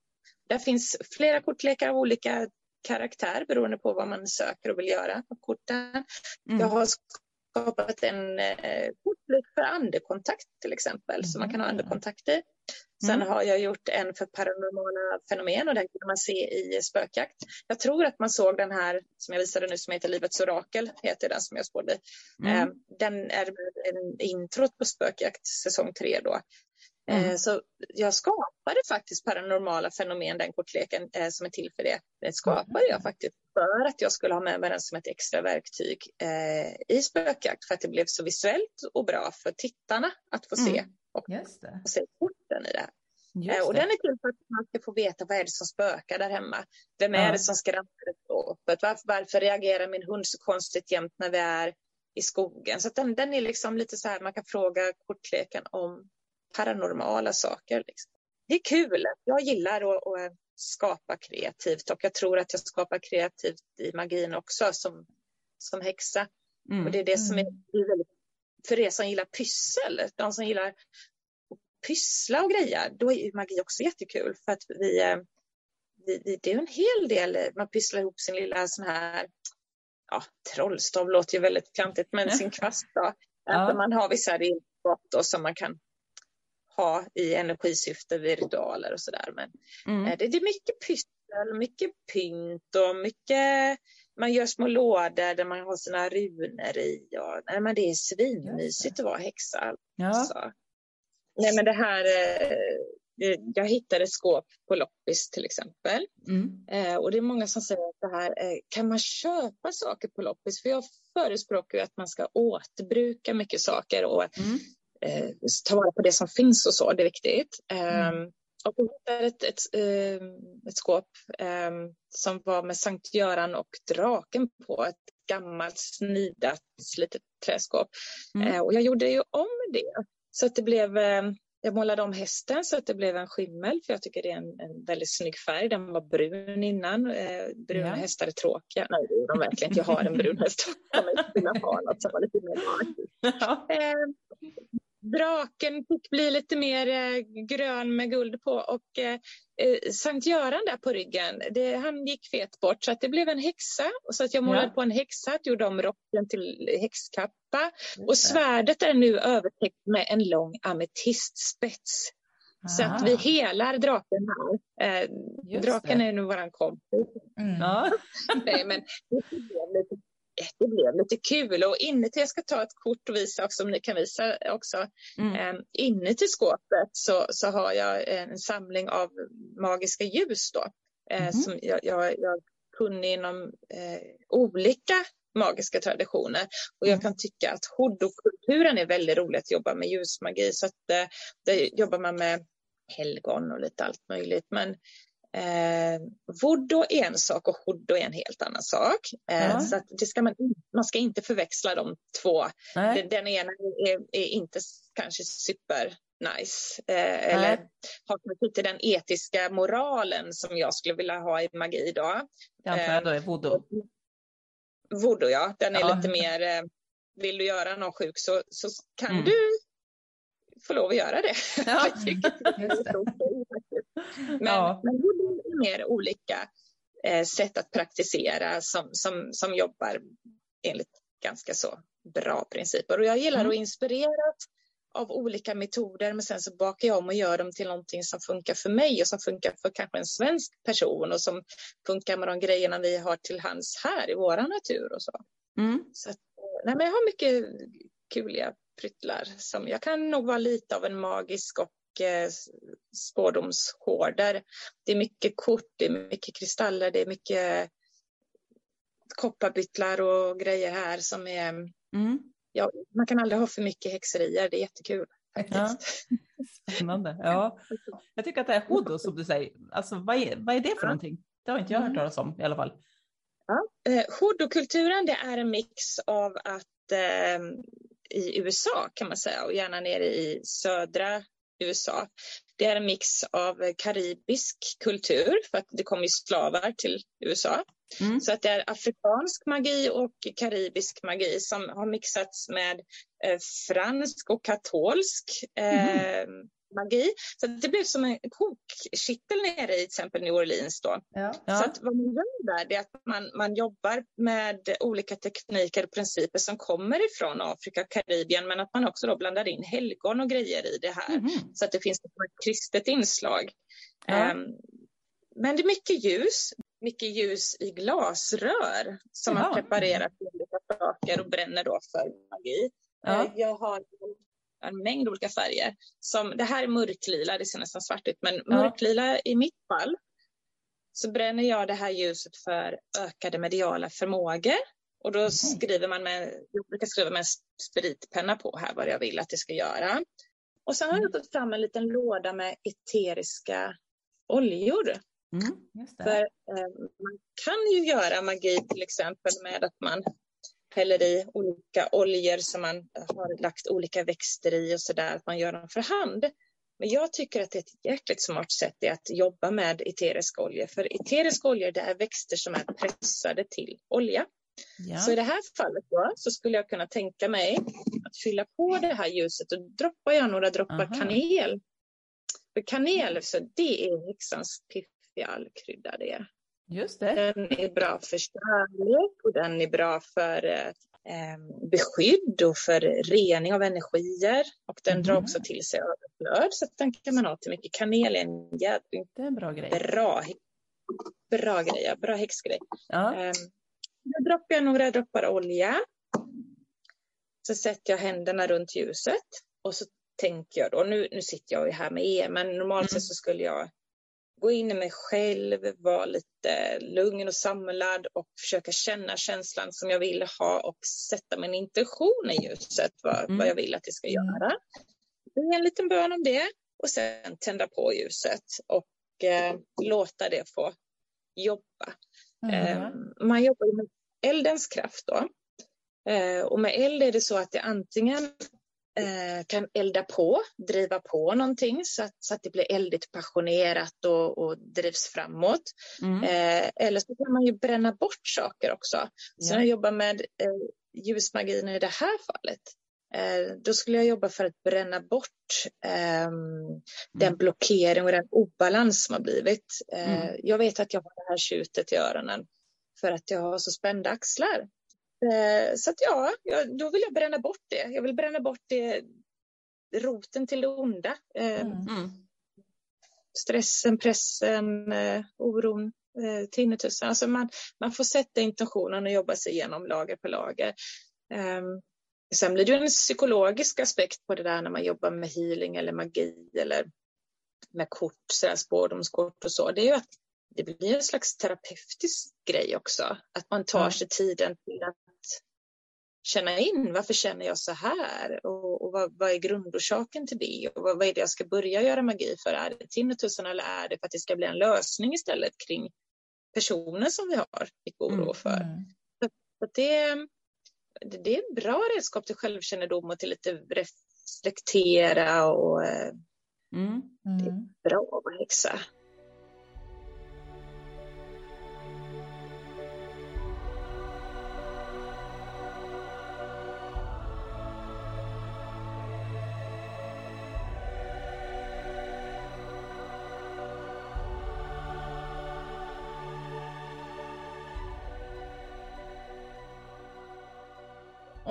Speaker 3: Där finns flera kortlekar av olika karaktär beroende på vad man söker och vill göra av korten.
Speaker 2: Mm.
Speaker 3: Jag har skapat en eh, kortlek för andekontakt till exempel, som man kan ha andekontakt i. Sen
Speaker 2: Mm.
Speaker 3: har jag gjort en för paranormala fenomen och den kan man se i spökjakt. Jag tror att man såg den här som jag visade nu som heter Livets orakel, heter den som jag spådde.
Speaker 2: Mm.
Speaker 3: Eh, Den är en introt på spökjakt säsong tre då. Eh,
Speaker 2: Mm.
Speaker 3: Så jag skapade faktiskt paranormala fenomen, den kortleken eh, som är till för det. Den skapade jag faktiskt för att jag skulle ha med mig den som ett extra verktyg eh, i spökjakt för att det blev så visuellt och bra för tittarna att få se
Speaker 2: Mm.
Speaker 3: Och
Speaker 1: Just det.
Speaker 3: få se korten i det här.
Speaker 2: Just
Speaker 3: Eh, och
Speaker 2: det.
Speaker 3: den är till för att man ska få veta vad är det som spökar där hemma. Vem är
Speaker 2: Ja.
Speaker 3: det som skrattar i skåpet? Varför, varför reagerar min hund så konstigt jämt när vi är i skogen? Så den, den är liksom lite så här, man kan fråga kortleken om paranormala saker. Liksom. Det är kul. Jag gillar att, att skapa kreativt och jag tror att jag skapar kreativt i magin också som, som häxa.
Speaker 2: Mm.
Speaker 3: Och det är det som är, det är väldigt, för er som gillar pyssel, de som gillar att pyssla och greja, då är ju magi också jättekul för att vi, eh, vi, det är en hel del, eh, man pysslar ihop sin lilla sån här, ja, trollstav låter ju väldigt klantigt, men sin kvast då.
Speaker 2: Ja.
Speaker 3: Man har vissa redskap som man kan ha i energisyfte vid ritualer och sådär. Men
Speaker 2: Mm.
Speaker 3: Eh, Det, det är mycket pyssel, mycket pynt och mycket, man gör små lådor där man har sina runor i. Och, nej, men det är svinmysigt att vara häxa.
Speaker 2: Ja.
Speaker 3: Alltså. Nej men det här, eh, det- jag hittade skåp på loppis till exempel.
Speaker 2: Mm.
Speaker 3: Eh, och det är många som säger att det här, eh, kan man köpa saker på loppis? För jag förespråkar ju att man ska återbruka mycket saker och
Speaker 2: Mm.
Speaker 3: eh, ta vara på det som finns och så, det är viktigt. Um, och jag hittade ett, ett, eh, ett skåp eh, som var med Sankt Göran och draken på, ett gammalt snidat litet träskåp.
Speaker 2: Mm.
Speaker 3: Eh, och jag gjorde ju om det så att det blev eh, jag målade om hästen så att det blev en skimmel för jag tycker det är en, en väldigt snygg färg. Den var brun innan. Eh, bruna
Speaker 2: Ja.
Speaker 3: hästar är tråkiga. Nej, det är de verkligen. Jag har en brun häst. [laughs] Jag ha något som var lite mer. [laughs]
Speaker 2: Ja.
Speaker 3: Draken fick bli lite mer eh, grön med guld på och eh, eh, Sankt Göran där på ryggen, det, han gick fet bort så att det blev en häxa. Så att jag målade
Speaker 2: Ja.
Speaker 3: på en häxhatt, gjorde om rocken till häxkappa och svärdet är nu övertäckt med en lång ametistspets. Så att vi helar draken här. Eh, draken
Speaker 2: det.
Speaker 3: är nu våran kompis.
Speaker 1: Mm.
Speaker 2: Ja. [laughs]
Speaker 3: Nej, men det blev lite, det blev lite kul och inuti, jag ska ta ett kort och visa också om ni kan visa också.
Speaker 2: Mm.
Speaker 3: Eh, inuti skåpet så, så har jag en samling av magiska ljus då. Eh,
Speaker 2: Mhm.
Speaker 3: som jag, jag, jag inom eh, olika magiska traditioner. Och jag kan tycka att hoodoo-kulturen är väldigt rolig att jobba med ljusmagi. Så att eh, där jobbar man med helgon och lite allt möjligt. Men eh, voodoo är en sak och hoodoo är en helt annan sak. Eh,
Speaker 2: Ja.
Speaker 3: Så att det ska man, man ska inte förväxla de två. Den, den ena är, är inte kanske super nice. Eh, eller har kanske inte den etiska moralen som jag skulle vilja ha i magi idag.
Speaker 2: Det antar jag då är voodoo.
Speaker 3: Voodoo ja, den är
Speaker 2: Ja.
Speaker 3: lite mer, eh, vill du göra någon sjuk så, så kan
Speaker 2: Mm.
Speaker 3: du få lov att göra det.
Speaker 2: Ja. [laughs] [laughs]
Speaker 3: Men,
Speaker 2: Ja.
Speaker 3: men voodoo är mer olika eh, sätt att praktisera som, som, som jobbar enligt ganska så bra principer. Och jag gillar
Speaker 2: Mm.
Speaker 3: att inspireras av olika metoder men sen så bakar jag om och gör dem till någonting som funkar för mig och som funkar för kanske en svensk person och som funkar med de grejerna vi har till hands här i våra natur och så.
Speaker 2: Mm.
Speaker 3: så att, eh, nej, men jag har mycket kuliga pryttlar som jag kan nog vara lite av en magisk och eh, spårdomshårder. Det är mycket kort, det är mycket kristaller, det är mycket kopparbyttlar och grejer här som är
Speaker 2: Mm.
Speaker 3: Ja, man kan aldrig ha för mycket häxerier, det är jättekul. Faktiskt. [laughs]
Speaker 2: Spännande. Ja. Jag tycker att det är hoodoo som du säger. Alltså, vad, är, vad är det för någonting? Det har inte jag hört talas om i alla fall.
Speaker 3: Eh, Hoodoo-kulturen det är en mix av att eh, i USA kan man säga och gärna nere i södra USA. Det är en mix av karibisk kultur för att det kom ju slavar till USA.
Speaker 2: Mm.
Speaker 3: Så att det är afrikansk magi och karibisk magi som har mixats med eh, fransk och katolsk eh, magi. Så det blev som en kokkittel nere i till exempel New Orleans då.
Speaker 1: Ja.
Speaker 2: Ja.
Speaker 3: Så att vad man gör där är att man, man jobbar med olika tekniker och principer som kommer ifrån Afrika och Karibien men att man också då blandar in helgon och grejer i det här.
Speaker 2: Mhm.
Speaker 3: Så att det finns ett kristet inslag.
Speaker 2: Ja.
Speaker 3: Ehm, men det är mycket ljus, mycket ljus i glasrör som man preparerar till olika saker och bränner då för magi.
Speaker 2: Ja.
Speaker 3: Eh, Jag har en mängd olika färger. Som, det här är mörklila, det ser nästan svart ut, men mörklila i mitt fall så bränner jag det här ljuset för ökade mediala förmågor. Och då skriver man med, jag brukar skriva med en spritpenna på här vad jag vill att det ska göra. Och sen har jag tagit fram en liten låda med eteriska oljor.
Speaker 2: Mm.
Speaker 3: För eh, man kan ju göra magi till exempel med att man häller i olika oljor som man har lagt olika växter i och sådär, att man gör dem för hand. Men jag tycker att det är ett jäkligt smart sätt är att jobba med eteriska oljor. För eteriska oljor det är växter som är pressade till olja.
Speaker 2: Ja.
Speaker 3: Så i det här fallet då, så skulle jag kunna tänka mig att fylla på det här ljuset och droppar jag några droppar
Speaker 2: Aha.
Speaker 3: kanel. För kanel, så det är häxans piffiga allkrydda det.
Speaker 2: Just det.
Speaker 3: Den är bra för kärlek och den är bra för eh, beskydd och för rening av energier. Och den drar
Speaker 2: Mhm.
Speaker 3: också till sig överflöd så den kan man ha till mycket. Kanel är en jävligt
Speaker 2: Det är en bra grej.
Speaker 3: bra, bra grej, bra häxgrej.
Speaker 2: Ja.
Speaker 3: Eh, då droppar jag några droppar olja. Så sätter jag händerna runt ljuset och så tänker jag då, nu, nu sitter jag ju här med er, men normalt
Speaker 2: Mm.
Speaker 3: sett så skulle jag gå in i mig själv, vara lite lugn och samlad och försöka känna känslan som jag vill ha och sätta min intention i ljuset, vad,
Speaker 2: Mm.
Speaker 3: vad jag vill att det ska göra. Det en liten bön om det och sen tända på ljuset och eh, låta det få jobba. Eh, man jobbar med eldens kraft då. Eh, och med eld är det så att det antingen kan elda på, driva på någonting så att, så att det blir eldigt passionerat och, och drivs framåt.
Speaker 2: Mm.
Speaker 3: Eh, eller så kan man ju bränna bort saker också. Så
Speaker 2: Ja.
Speaker 3: när jag jobbar med eh, ljusmagin i det här fallet, eh, då skulle jag jobba för att bränna bort ehm, den blockering och den obalans som har blivit. Eh,
Speaker 2: Mm.
Speaker 3: Jag vet att jag har det här tjutet i öronen för att jag har så spända axlar. Eh, så att ja, då vill jag bränna bort det. Jag vill bränna bort det, roten till det onda. Eh,
Speaker 1: Mm.
Speaker 2: Mm.
Speaker 3: stressen, pressen, eh, oron, tinnitusen. Alltså man, man får sätta intentionen och jobba sig igenom lager på lager. Um, sen blir det en psykologisk aspekt på det där när man jobbar med healing eller magi eller med kort, så här, spårdomskort och så. Det är ju att det blir en slags terapeutisk grej också. Att man tar
Speaker 2: Ja.
Speaker 3: sig tiden till att känna in varför känner jag så här och, och vad, vad är grundorsaken till det och vad, vad är det jag ska börja göra magi för? Är det tinnitusen eller är det för att det ska bli en lösning istället kring personen som vi har mycket oro
Speaker 2: Mm,
Speaker 3: för?
Speaker 1: Mm.
Speaker 3: Så att det, det, det är bra redskap till självkännedom och till lite reflektera och eh,
Speaker 2: Mm.
Speaker 1: Mm.
Speaker 3: bra att häxa.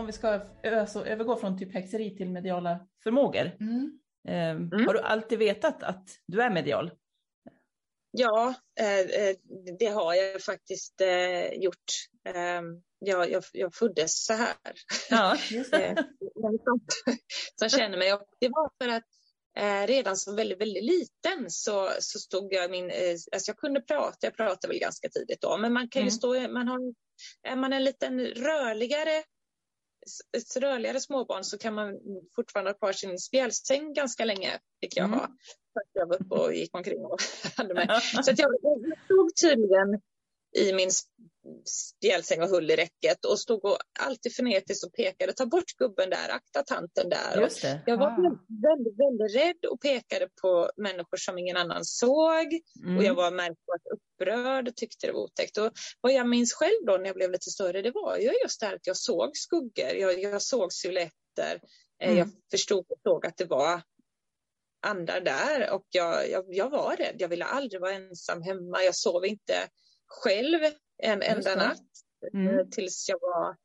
Speaker 2: Vi ska alltså, övergå från typ häxeri till mediala förmågor.
Speaker 1: Mm.
Speaker 2: Eh, Har du alltid vetat att du är medial?
Speaker 3: Ja, eh, eh, det har jag faktiskt eh, gjort. Eh, jag, jag, jag föddes så här.
Speaker 2: Ja, [laughs] just
Speaker 3: Eh, som, känner mig. Och det var för att eh, redan som väldigt, väldigt liten så, så stod jag min... Alltså jag kunde prata, jag pratade väl ganska tidigt då, men man kan ju
Speaker 2: Mm.
Speaker 3: stå... Man har, är man en liten rörligare ett rörligare småbarn så kan man fortfarande ha kvar sin spjälsäng ganska länge, fick jag
Speaker 2: Mm.
Speaker 3: ha. Att jag var uppe och gick omkring och [laughs] hade mig. Så att jag, jag stod tydligen i min spjälsäng och höll i räcket och stod och alltid frenetiskt och pekade, ta bort gubben där, akta tanten där. Jag var
Speaker 1: Ah.
Speaker 3: väldigt, väldigt rädd och pekade på människor som ingen annan såg.
Speaker 2: Mm.
Speaker 3: Och jag var märkbart upprörd och tyckte det var otäckt. Och vad jag minns själv då när jag blev lite större, det var ju just det här att jag såg skuggor, jag, jag såg silhuetter. Eh,
Speaker 2: Mm.
Speaker 3: Jag förstod och såg att det var andar där och jag, jag, jag var rädd. Jag ville aldrig vara ensam hemma. Jag sov inte själv en enda natt
Speaker 2: Mm.
Speaker 3: eh, tills jag var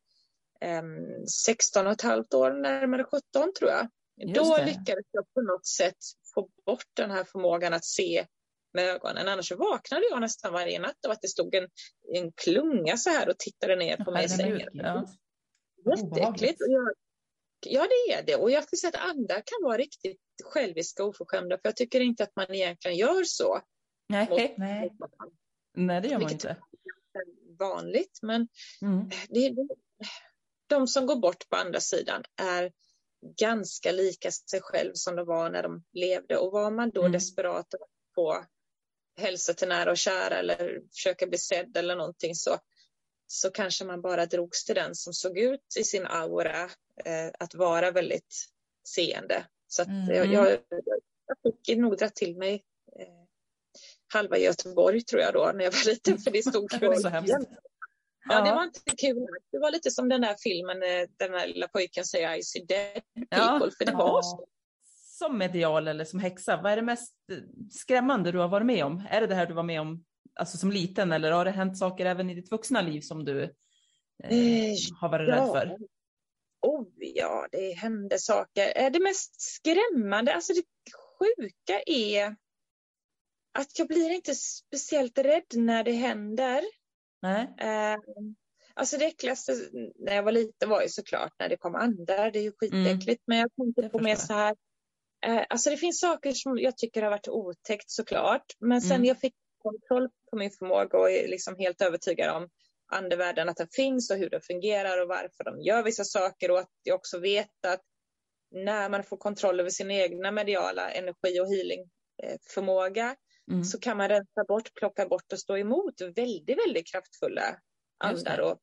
Speaker 3: um, 16 och ett halvt år, närmare 17 tror jag.
Speaker 2: Just
Speaker 3: Då
Speaker 2: det.
Speaker 3: lyckades jag på något sätt få bort den här förmågan att se med ögonen. Annars vaknade jag nästan varje natt av att det stod en, en klunga så här och tittade ner på mig i sängen.
Speaker 2: ja.
Speaker 3: Jätteäckligt. Ja, det är det. Och jag skulle säga att andar kan vara riktigt själviska och oförskämda. För jag tycker inte att man egentligen gör så.
Speaker 2: Nej,
Speaker 1: Nej.
Speaker 2: nej, det gör man inte.
Speaker 3: är vanligt. Men
Speaker 2: Mm.
Speaker 3: det, det, de som går bort på andra sidan är ganska lika sig själv som de var när de levde. Och var man då
Speaker 2: Mm.
Speaker 3: desperat på hälsa till nära och kära eller försöka bli sedd eller någonting så, så kanske man bara drogs till den som såg ut i sin aura eh, att vara väldigt seende. Så att
Speaker 1: Mm.
Speaker 3: jag, jag, jag fick nog dra till mig eh, halva Göteborg tror jag då när jag var liten för det stod [laughs]
Speaker 2: Det var så hemskt.
Speaker 3: Ja, det
Speaker 2: Ja.
Speaker 3: var inte kul. Det var lite som den där filmen eh, den där lilla pojken säger I see dead
Speaker 2: Ja.
Speaker 3: people, för det var så.
Speaker 2: Som medial eller som häxa, vad är det mest eh, skrämmande du har varit med om? Är det det här du var med om alltså som liten eller har det hänt saker även i ditt vuxna liv som du eh,
Speaker 3: Eh,
Speaker 2: har varit rädd för?
Speaker 3: Oh, ja, det hände saker. Eh, Det mest skrämmande, alltså det sjuka är att jag blir inte speciellt rädd när det händer.
Speaker 2: Nej?
Speaker 3: Eh, Alltså det äckligaste när jag var liten var ju såklart när det kom andar. Det är ju skitäckligt. Men jag tänkte på mer så här. Eh, alltså det finns saker som jag tycker har varit otäckt såklart. Men sen
Speaker 2: Mm.
Speaker 3: jag fick kontroll på min förmåga och är liksom helt övertygad om andevärlden att den finns och hur den fungerar och varför de gör vissa saker och att jag också vet att när man får kontroll över sin egna mediala energi och healingförmåga
Speaker 2: Mm.
Speaker 3: så kan man rensa bort, plocka bort och stå emot väldigt, väldigt kraftfulla andar och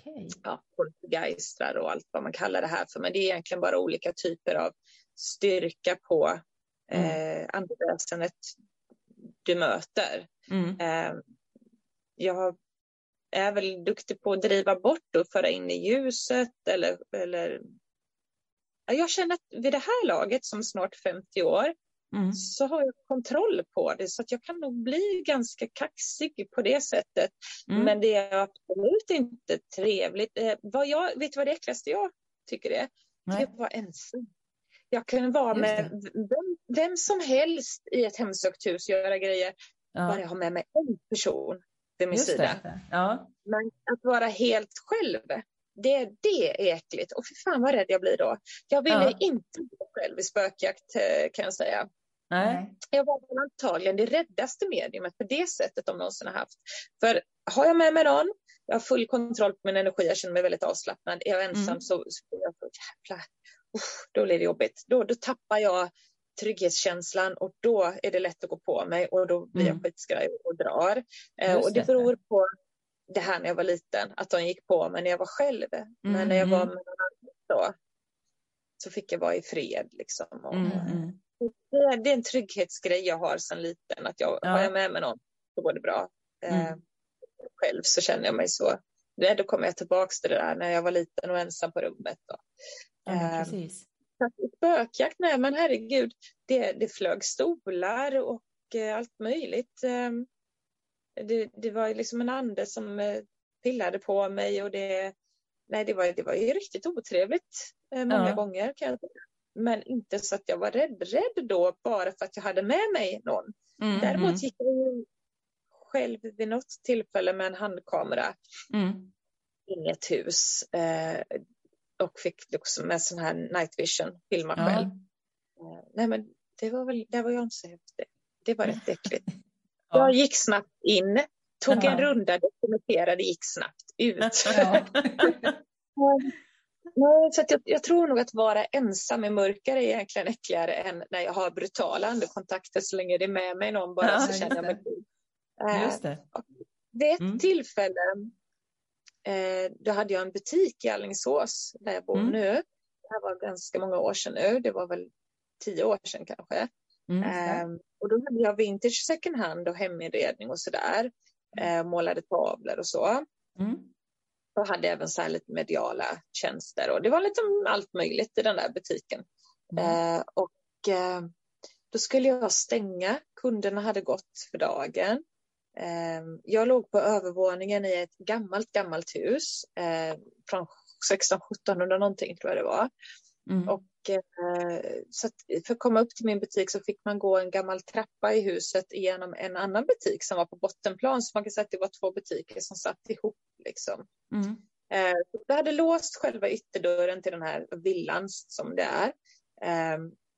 Speaker 1: Okej.
Speaker 3: ja, poltergeistrar och allt vad man kallar det här för. Men det är egentligen bara olika typer av styrka på eh, andeväsenet du möter.
Speaker 2: Mm.
Speaker 3: Eh, jag är väl duktig på att driva bort och föra in i ljuset eller, eller Ja, jag känner att vid det här laget som snart 50 år
Speaker 2: Mm.
Speaker 3: så har jag kontroll på det så att jag kan nog bli ganska kaxig på det sättet.
Speaker 2: Mm.
Speaker 3: Men det är absolut inte trevligt. Eh, vad jag, vet du vad det äckligaste jag tycker det är? Det är
Speaker 2: Nej.
Speaker 3: att vara ensam. Jag kan vara med vem, vem som helst i ett hemsökt hus, göra grejer. Bara
Speaker 2: Ja,
Speaker 3: jag har med mig en person vid min
Speaker 2: just
Speaker 3: sida.
Speaker 2: Ja.
Speaker 3: Men att vara helt själv, det, det är äckligt. Och för fan vad rädd jag blir då. Jag ville
Speaker 2: Ja.
Speaker 3: inte gå själv i spökjakt eh, kan jag säga.
Speaker 2: Nej.
Speaker 3: Jag var antagligen det räddaste mediumet på det sättet de någonsin har haft. För har jag med mig någon, jag har full kontroll på min energi, jag känner mig väldigt avslappnad. Är jag ensam
Speaker 2: Mm.
Speaker 3: så, så jag så jävla, då blir det jobbigt. Då, då tappar jag trygghetskänslan och då är det lätt att gå på mig och då blir
Speaker 2: Mm.
Speaker 3: jag skitskraj och drar. Eh,
Speaker 2: Just
Speaker 3: och det beror på det här när jag var liten, att de gick på mig när jag var själv. Men när jag var
Speaker 2: Mm.
Speaker 3: med någon annan då, så fick jag vara i fred liksom. Och,
Speaker 2: Mm, mm.
Speaker 3: det, är, det är en trygghetsgrej jag har sedan liten. Att jag,
Speaker 2: Ja.
Speaker 3: Har jag med mig någon så går det bra. Eh,
Speaker 2: Mm.
Speaker 3: själv så känner jag mig så. Då kommer jag tillbaka till det där när jag var liten och ensam på rummet. Då.
Speaker 2: Ja,
Speaker 3: Eh,
Speaker 2: precis.
Speaker 3: Spökjakt, nej men herregud. Det, det flög stolar och eh, allt möjligt. Eh, det, det var liksom en ande som eh, pillade på mig och det, nej, det, var, det var ju riktigt otrevligt eh, många
Speaker 2: Ja.
Speaker 3: gånger. Kan jag säga. Men inte så att jag var rädd, rädd då bara för att jag hade med mig någon.
Speaker 2: Mm,
Speaker 3: Däremot
Speaker 2: mm,
Speaker 3: gick jag själv vid något tillfälle med en handkamera
Speaker 2: mm.
Speaker 3: in i ett hus och fick liksom med sån här night vision filma
Speaker 2: Ja.
Speaker 3: själv. Eh, nej men det var väl, där var jag inte så häftig. Det var rätt äckligt. [laughs]
Speaker 2: Ja.
Speaker 3: Jag gick snabbt in, tog
Speaker 2: Ja.
Speaker 3: en runda, dokumenterade, gick snabbt ut. [laughs]
Speaker 1: Ja. [laughs]
Speaker 3: Nej, så jag, jag tror nog att vara ensam i mörker är egentligen äckligare än när jag har brutala andekontakter så länge det är med mig någon bara
Speaker 2: Ja,
Speaker 3: så känner jag mig. Eh,
Speaker 2: Just det.
Speaker 3: Vid ett
Speaker 2: Mm.
Speaker 3: tillfälle, eh, då hade jag en butik i Alingsås där jag bor
Speaker 2: Mm.
Speaker 3: nu. Det här var ganska många år sedan nu, det var väl tio år sedan kanske.
Speaker 2: Mm.
Speaker 3: Eh, och då hade jag vintage second hand och heminredning och sådär. Eh, målade tavlor och så.
Speaker 2: Mm.
Speaker 3: Och hade även så här lite mediala tjänster och det var lite allt möjligt i den där butiken.
Speaker 2: Mm.
Speaker 3: Eh, och eh, då skulle jag stänga, kunderna hade gått för dagen. Eh, jag låg på övervåningen i ett gammalt, gammalt hus eh, från 1600-1700 någonting tror jag det var.
Speaker 2: Mm.
Speaker 3: Och, eh, så för att komma upp till min butik så fick man gå en gammal trappa i huset genom en annan butik som var på bottenplan. Så man kan säga att det var två butiker som satt ihop. Liksom.
Speaker 2: Mm.
Speaker 3: Eh, så jag hade låst själva ytterdörren till den här villan som det är.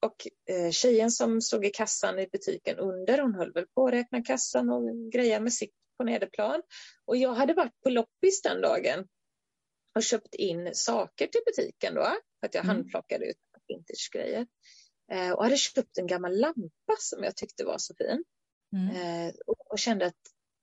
Speaker 3: Och eh, tjejen som stod i kassan i butiken under, hon höll väl på att räkna kassan och greja med sitt på nederplan. Och jag hade varit på loppis den dagen och köpt in saker till butiken då. För att jag
Speaker 2: Mm.
Speaker 3: handplockade ut vintagegrejer. Eh, och hade köpt en gammal lampa som jag tyckte var så fin.
Speaker 1: Mm.
Speaker 3: Eh, och, och kände att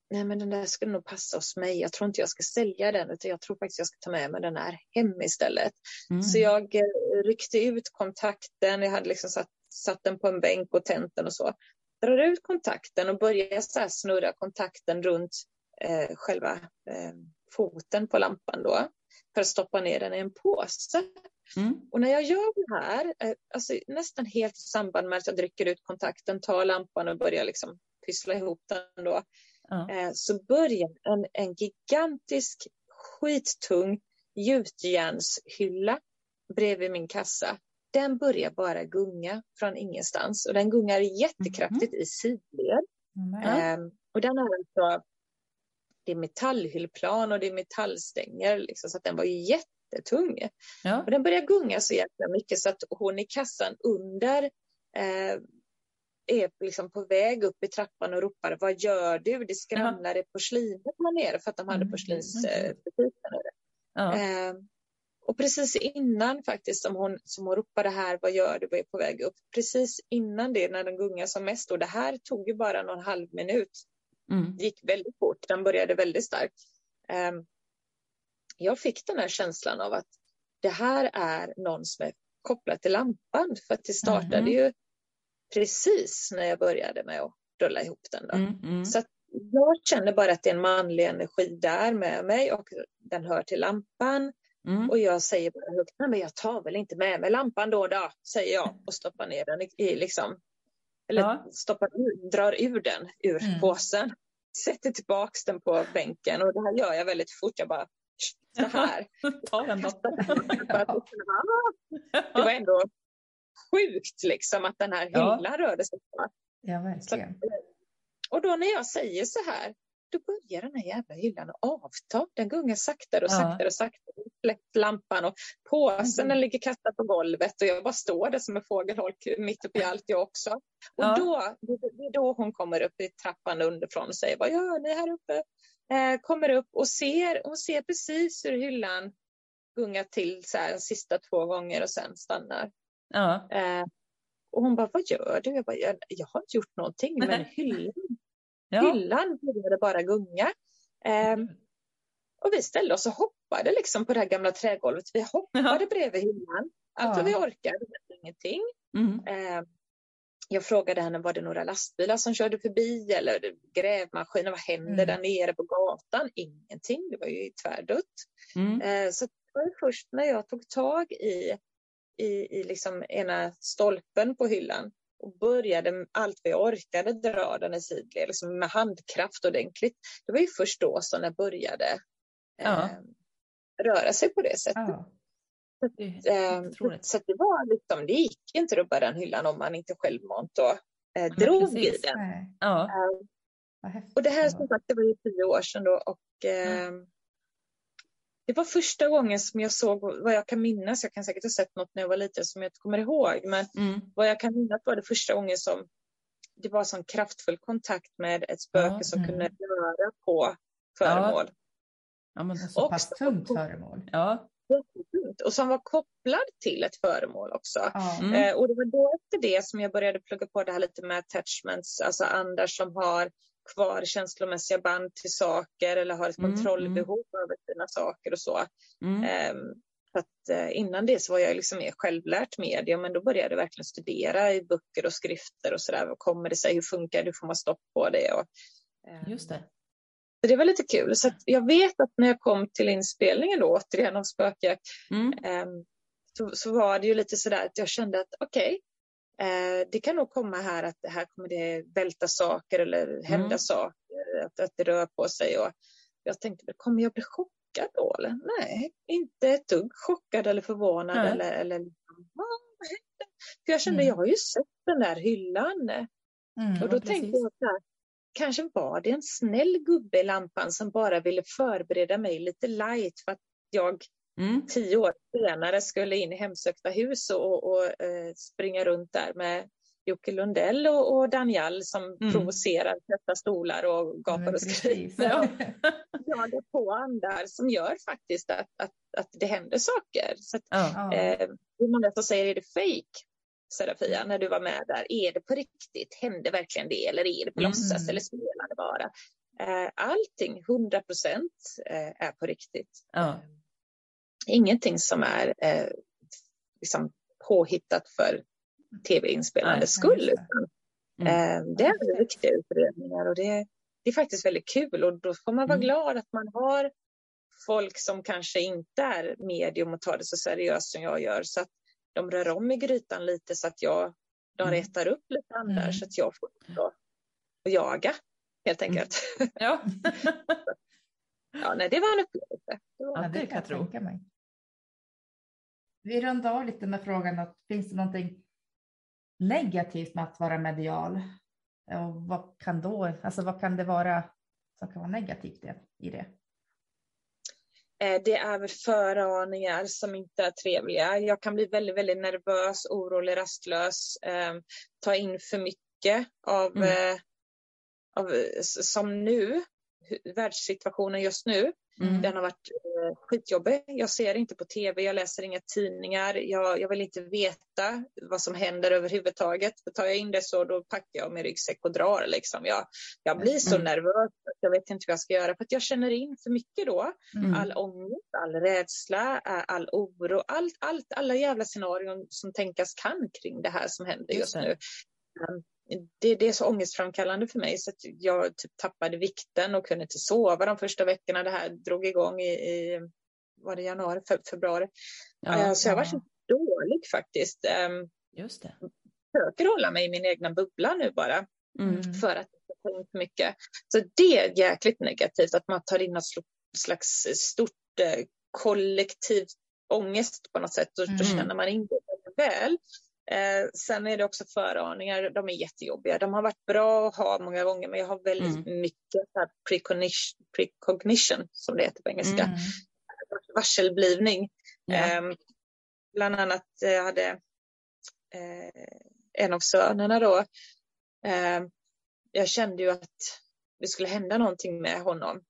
Speaker 3: nej, men den där skulle nog passa hos mig. Jag tror inte jag ska sälja den utan jag tror faktiskt jag ska ta med mig den här hem istället.
Speaker 2: Mm.
Speaker 3: Så jag eh, ryckte ut kontakten. Jag hade liksom satt, satt den på en bänk och tänt den och så. Drar ut kontakten och börjar så snurra kontakten runt eh, själva eh, foten på lampan då. För att stoppa ner den i en påse.
Speaker 2: Mm.
Speaker 3: Och när jag gör det här, eh, alltså nästan helt i samband med att jag drycker ut kontakten, tar lampan och börjar liksom pyssla ihop den då, Eh, så börjar en, en gigantisk skittung gjutjärnshylla bredvid min kassa. Den börjar bara gunga från ingenstans och den gungar jättekraftigt i sidled.
Speaker 1: Mm.
Speaker 3: Ehm, och den har alltså, det är metallhyllplan och det är metallstänger liksom, så att den var jättetung.
Speaker 2: Ja.
Speaker 3: Och den börjar gunga så jäkla mycket så att hon i kassan under eh, är liksom på väg upp i trappan och ropar vad gör du? Det skramlar i porslinet där nere för att de hade
Speaker 2: Mm.
Speaker 3: porslinsbutiken.
Speaker 2: Ja.
Speaker 3: Eh, och precis innan faktiskt som hon, som hon ropade här, vad gör du? Vad är på väg upp? Precis innan det när den gungar som mest och det här tog ju bara någon halv minut.
Speaker 2: Mm.
Speaker 3: Det gick väldigt fort, den började väldigt starkt. Eh, jag fick den här känslan av att det här är någon som är kopplad till lampan. För att det startade
Speaker 2: Mhm.
Speaker 3: ju precis när jag började med att rulla ihop den. Då.
Speaker 2: Mm, mm.
Speaker 3: Så jag känner bara att det är en manlig energi där med mig och den hör till lampan.
Speaker 2: Mm.
Speaker 3: Och jag säger bara högt, nej men jag tar väl inte med mig lampan då då, säger jag och stoppar ner den i, liksom, eller
Speaker 2: Ja.
Speaker 3: stoppar drar ur den ur
Speaker 1: Mm.
Speaker 3: påsen. [laughs] Sätter tillbaks den på bänken och det här gör jag väldigt fort. Jag bara, så här. [laughs]
Speaker 2: Ta den då. [laughs]
Speaker 3: Att det var ändå sjukt liksom att den här
Speaker 2: Ja.
Speaker 3: hyllan rörde sig.
Speaker 1: Ja, verkligen.
Speaker 3: Och då när jag säger så här, då börjar den här jävla hyllan att avta. Den gungar saktare och
Speaker 2: Ja.
Speaker 3: saktare och saktare. Släppt lampan och påsen
Speaker 1: Mm.
Speaker 3: ligger kastad på golvet och jag bara står där som en fågelholk mitt uppe i allt jag också. Och
Speaker 2: Ja.
Speaker 3: då, det är då hon kommer upp i trappan underifrån och säger, vad gör ni här uppe? Eh, kommer upp och ser, hon ser precis hur hyllan gungar till så här, sista två gånger och sen stannar.
Speaker 2: Ja.
Speaker 3: Eh, och hon bara, vad gör du? Jag bara, jag, jag har inte gjort någonting, men hyllan
Speaker 2: Ja.
Speaker 3: Hyllan började bara gunga. Ehm, och vi ställde oss och hoppade liksom på det här gamla trägolvet. Vi hoppade bredvid hyllan. Allt vad vi
Speaker 1: Ja.
Speaker 3: orkade, men ingenting.
Speaker 2: Mm.
Speaker 3: Ehm, jag frågade henne, var det några lastbilar som körde förbi eller grävmaskiner? Vad hände
Speaker 1: Mm.
Speaker 3: där nere på gatan? Ingenting, det var ju tvärdött.
Speaker 2: Mm.
Speaker 3: Eh, så det var först när jag tog tag i, i, i liksom ena stolpen på hyllan och började allt vad jag orkade dra den i sidled, liksom med handkraft ordentligt. Det var ju först då som den började eh,
Speaker 2: Ja.
Speaker 3: röra sig på det sättet.
Speaker 1: Ja.
Speaker 2: Det
Speaker 3: Eh, så det var liksom, det gick inte att rubba den hyllan om man inte självmant då, eh, drog i
Speaker 2: precis.
Speaker 3: den.
Speaker 1: Nej,
Speaker 2: Ja.
Speaker 3: Eh, och det här som sagt, det var ju tio år sedan då och eh, det var första gången som jag såg vad jag kan minnas. Jag kan säkert ha sett något när jag var liten som jag inte kommer ihåg, men
Speaker 2: Mm.
Speaker 3: vad jag kan minnas var det första gången som det var sån kraftfull kontakt med ett spöke
Speaker 2: Ja,
Speaker 3: som
Speaker 1: mm.
Speaker 3: kunde röra på föremål.
Speaker 2: Ja, men,
Speaker 1: Så
Speaker 3: Och-
Speaker 1: pass tungt föremål.
Speaker 2: ja.
Speaker 3: Och som var kopplad till ett föremål också.
Speaker 1: Ja.
Speaker 2: Mm.
Speaker 3: Eh, och det var då efter det som jag började plugga på det här lite med attachments, alltså andar som har kvar känslomässiga band till saker eller har ett
Speaker 2: Mm,
Speaker 3: kontrollbehov över sina saker och så.
Speaker 2: Mm.
Speaker 3: Så att, eh, innan det så var jag liksom mer självlärt medium, men då började jag verkligen studera i böcker och skrifter och sådär. Vad kommer det sig? Hur funkar det? Hur får man stopp på det? Och, ehm,
Speaker 2: Just det.
Speaker 3: Så det var lite kul. Så jag vet att när jag kom till inspelningen då, återigen av spökjakt,
Speaker 2: Mm.
Speaker 3: Ehm, så, så var det ju lite sådär att jag kände att okej, eh, det kan nog komma här att det här kommer det välta saker eller hända
Speaker 2: Mm.
Speaker 3: saker, att, att det rör på sig. Och jag tänkte, kommer jag bli chockad då? Eller? Nej, inte ett dugg chockad eller förvånad.
Speaker 2: Nej.
Speaker 3: Eller, eller liksom, "Ah, vad hände? För jag kände,
Speaker 1: Mm.
Speaker 3: jag har ju sett den där hyllan.
Speaker 1: Mm.
Speaker 3: Och då tänkte
Speaker 2: precis.
Speaker 3: jag så här, kanske var det en snäll gubbe i lampan som bara ville förbereda mig lite light för att jag
Speaker 2: Mm.
Speaker 3: tio år senare skulle in i hemsökta hus och, och eh, springa runt där med Jocke Lundell och, och Daniel som
Speaker 2: Mm.
Speaker 3: provocerar, sätta stolar och gapar och skriker.
Speaker 2: Ja. [laughs]
Speaker 3: Jagar på andar som gör faktiskt att, att, att det händer saker. Så att,
Speaker 2: Ja.
Speaker 1: Ja.
Speaker 3: eh, det är många som säger, är det fake? Serafia, när du var med där, är det på riktigt? Hände verkligen det? Eller är det på
Speaker 2: Mm.
Speaker 3: låtsas? Eller spelar det bara? Eh, allting, 100 procent, eh, är på riktigt.
Speaker 2: Ja.
Speaker 3: Ingenting som är eh, liksom påhittat för tv-inspelande skull.
Speaker 2: Mm.
Speaker 3: eh, det är riktiga utredningar och det, det är faktiskt väldigt kul och då får man vara
Speaker 2: Mm.
Speaker 3: glad att man har folk som kanske inte är medium och tar det så seriöst som jag gör så att de rör om i grytan lite så att jag, de
Speaker 2: Mm.
Speaker 3: retar upp lite andar
Speaker 1: Mm.
Speaker 3: så att jag får då, och jaga helt
Speaker 2: Mm.
Speaker 3: enkelt.
Speaker 2: Ja. [laughs]
Speaker 3: ja, nej, det var en upplevelse. Det var,
Speaker 2: Ja, det kan jag
Speaker 1: tänka mig. Vi rundar av lite med frågan att finns det någonting negativt med att vara medial? Och vad kan då, alltså vad kan det vara som kan vara negativt i det?
Speaker 3: Eh, Det är väl föraningar som inte är trevliga. Jag kan bli väldigt, väldigt nervös, orolig, rastlös, eh, ta in för mycket av,
Speaker 2: Mm.
Speaker 3: eh, av som nu, världssituationen just nu. Mm. Den har varit eh, skitjobbig. Jag ser inte på tv, jag läser inga tidningar. Jag, jag vill inte veta vad som händer överhuvudtaget. För tar jag in det så då packar jag min ryggsäck och drar. Liksom. Jag, jag blir så
Speaker 2: Mm.
Speaker 3: nervös att jag vet inte vad jag ska göra. För att jag känner in för mycket då.
Speaker 2: Mm.
Speaker 3: All ångest, all rädsla, eh, all oro, allt, allt, alla jävla scenarion som tänkas kan kring det här som händer
Speaker 2: Just
Speaker 3: just, nu. Det, det är så ångestframkallande för mig så att jag typ tappade vikten och kunde inte sova de första veckorna det här drog igång i, i var det januari, fe, februari.
Speaker 2: Ja,
Speaker 3: Eh, så jag var
Speaker 1: ja.
Speaker 3: så dålig faktiskt. Um,
Speaker 2: just det.
Speaker 3: försöker hålla mig i min egna bubbla nu bara
Speaker 2: Mm.
Speaker 3: för att inte ta in för mycket. Så det är jäkligt negativt att man tar in något sl- slags stort eh, kollektivt ångest på något sätt. Då,
Speaker 1: Mm.
Speaker 3: då känner man in det väl. Eh, sen är det också föraningar, de är jättejobbiga. De har varit bra att ha många gånger men jag har väldigt mycket så här precognition, precognition som det heter på engelska.
Speaker 1: Mm.
Speaker 3: Varselblivning.
Speaker 2: Ja.
Speaker 3: Ehm, bland annat eh, hade eh, en av sönerna då. ehm, jag kände ju att det skulle hända någonting med honom.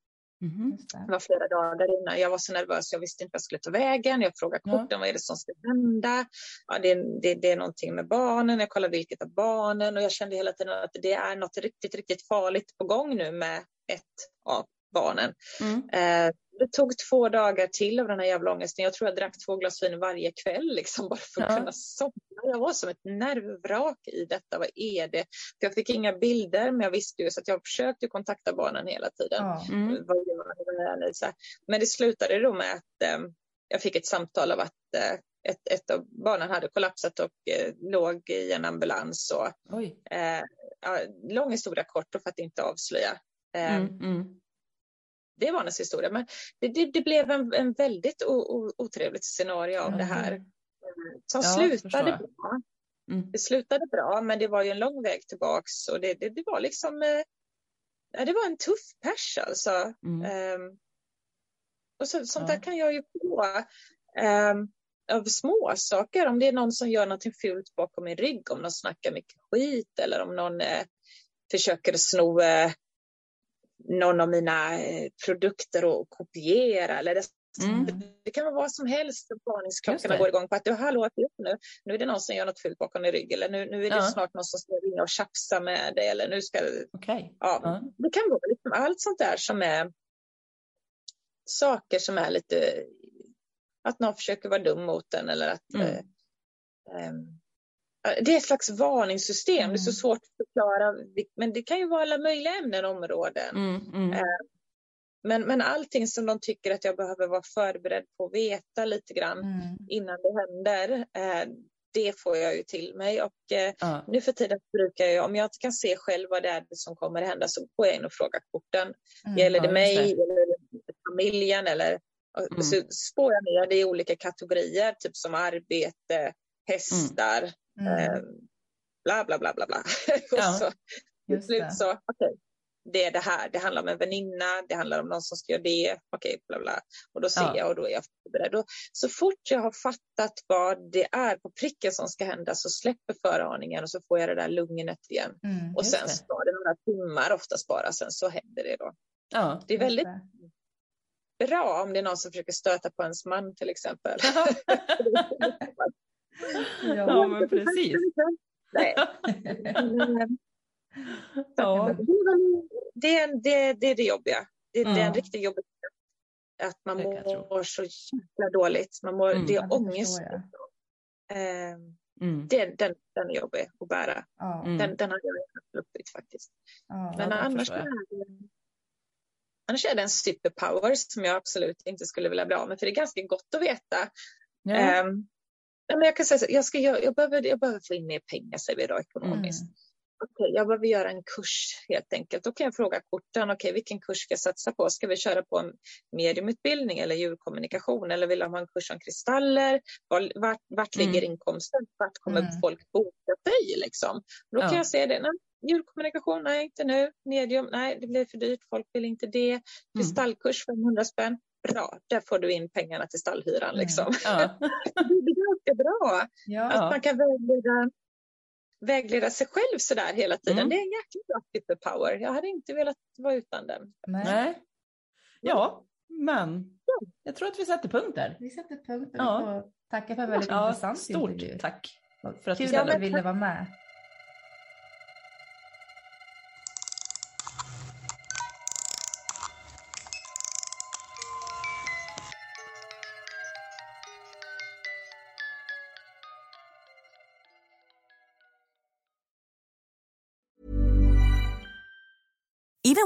Speaker 1: Just det.
Speaker 3: Var flera dagar innan. Jag var så nervös. Jag visste inte vad jag skulle ta vägen. Jag frågade korten. Vad är det som ska hända? Ja, det, det, det är någonting med barnen. Jag kollade vilket av barnen. Och jag kände hela tiden att det är något riktigt, riktigt farligt på gång nu med ett av barnen.
Speaker 2: Mm.
Speaker 3: Eh, det tog två dagar till av den här jävla ångesten. Jag tror jag drack två glas vin varje kväll liksom, bara för att
Speaker 2: Ja.
Speaker 3: kunna somna. Jag var som ett nervvrak i detta. Vad är det? För jag fick inga bilder, men jag visste ju så att jag försökte kontakta barnen hela tiden.
Speaker 1: Ja.
Speaker 2: Mm.
Speaker 3: Vad gör ni? Vad gör ni? Så. Men det slutade då med att eh, jag fick ett samtal av att eh, ett, ett av barnen hade kollapsat och eh, låg i en ambulans. Och,
Speaker 2: Oj.
Speaker 3: eh, ja, lång historia kort och för att inte avslöja. Eh,
Speaker 2: Mm. Mm.
Speaker 3: Det var hennes historia. Men det, det, det blev en, en väldigt o, o, otrevligt scenario av det här.
Speaker 2: Mm.
Speaker 3: Som
Speaker 2: Ja,
Speaker 3: slutade bra.
Speaker 2: Mm.
Speaker 3: Det slutade bra, men det var ju en lång väg tillbaks. Och det, det, det var liksom... Eh, det var en tuff pers alltså.
Speaker 2: Mm.
Speaker 3: Ehm, och så, sånt
Speaker 2: Ja.
Speaker 3: där kan jag ju få ehm, av små saker. Om det är någon som gör någonting fult bakom min rygg, om någon snackar mycket skit eller om någon eh, försöker sno eh, någon av mina eh, produkter och kopiera. Eller det,
Speaker 2: Mm.
Speaker 3: det kan vara vad som helst. Varningsklockorna går igång på att du hallå, nu. Nu är det någon som gör något fult bakom din rygg. Eller nu, nu är det
Speaker 2: Ja.
Speaker 3: snart någon som ska ringa och tjafsa med dig. Eller nu ska
Speaker 2: Okej.
Speaker 3: ja,
Speaker 2: Ja.
Speaker 3: Det kan vara liksom allt sånt där som är saker som är lite att någon försöker vara dum mot en eller att
Speaker 2: Mm.
Speaker 3: eh, ja, det är ett slags varningssystem. Det är så
Speaker 1: Mm.
Speaker 3: svårt att förklara. Men det kan ju vara alla möjliga ämnen och områden.
Speaker 2: Mm. Mm.
Speaker 3: Eh, Men, men allting som de tycker att jag behöver vara förberedd på att veta lite grann
Speaker 1: Mm.
Speaker 3: innan det händer. Eh, det får jag ju till mig. Och eh,
Speaker 2: Ja.
Speaker 3: nu för tiden brukar jag, om jag inte kan se själv vad det är som kommer att hända så går jag in och frågar korten.
Speaker 1: Mm.
Speaker 3: Gäller det mig eller familjen? Eller,
Speaker 2: Mm.
Speaker 3: Så spår jag ner det i olika kategorier, typ som arbete, hästar,
Speaker 1: Mm.
Speaker 3: Eh, bla bla bla bla bla. [laughs]
Speaker 2: Ja,
Speaker 3: och så till slut så, okej, det är det här. Det handlar om en väninna, det handlar om någon som ska göra det, okej, bla bla. Och då ser
Speaker 2: Ja.
Speaker 3: jag och då är jag förberedd. Så fort jag har fattat vad det är på pricken som ska hända så släpper föraningen och så får jag det där lugnet igen.
Speaker 1: Mm.
Speaker 3: Och sen ska det några timmar oftast bara, sen så händer det då.
Speaker 2: Ja.
Speaker 3: Det är väldigt
Speaker 1: det.
Speaker 3: bra om det är någon som försöker stöta på ens man till exempel. [laughs] [laughs]
Speaker 2: Ja, men precis.
Speaker 3: Nej. Men, [laughs]
Speaker 2: Ja.
Speaker 3: Det är, det, är, det, är det jobbiga. Det, det är en
Speaker 2: Mm.
Speaker 3: riktigt jobbig Att man mår så jäkla dåligt. Man mår,
Speaker 2: Mm.
Speaker 3: Det
Speaker 1: Ja,
Speaker 3: är ångest. Eh,
Speaker 2: Mm.
Speaker 3: det, den, den är jobbig att bära.
Speaker 1: Ja.
Speaker 2: Mm.
Speaker 3: Den, den har jag sluppit faktiskt.
Speaker 1: Ja.
Speaker 3: Men annars är, det, annars är det en superpower som jag absolut inte skulle vilja bli av med. För det är ganska gott att veta.
Speaker 2: Ja.
Speaker 3: Nej, men jag kan säga så, jag, ska, jag, jag, behöver, jag behöver få in mer pengar säger vi då ekonomiskt.
Speaker 1: Mm.
Speaker 3: Okej, jag behöver göra en kurs helt enkelt. Då kan jag fråga korten, okej, vilken kurs ska jag satsa på? Ska vi köra på en mediumutbildning eller djurkommunikation? Eller vill de ha en kurs om kristaller? Var, vart, vart
Speaker 2: Mm.
Speaker 3: ligger inkomsten? Vart kommer
Speaker 1: Mm.
Speaker 3: folk boka sig? Liksom? Då kan
Speaker 2: Ja.
Speaker 3: jag säga det. Nej, djurkommunikation, nej inte nu. Medium, nej det blir för dyrt. Folk vill inte det.
Speaker 2: Mm.
Speaker 3: Kristallkurs 500 spänn. Bra, där får du in pengarna till stallhyran.
Speaker 1: Mm.
Speaker 3: Liksom.
Speaker 2: Ja. [laughs]
Speaker 3: Det är ganska bra
Speaker 1: Ja.
Speaker 2: Ja.
Speaker 3: man kan vägleda, vägleda sig själv sådär hela tiden.
Speaker 2: Mm.
Speaker 3: Det är en jäkla bra superpower. Jag hade inte velat vara utan den.
Speaker 1: Nej.
Speaker 2: Ja, Men jag tror att vi sätter punkt där.
Speaker 1: Vi sätter punkt och
Speaker 2: Ja.
Speaker 1: tacka för en väldigt
Speaker 2: Ja,
Speaker 1: intressant
Speaker 2: stort
Speaker 1: intervju.
Speaker 2: tack för att du
Speaker 1: Kul att du ville vara med.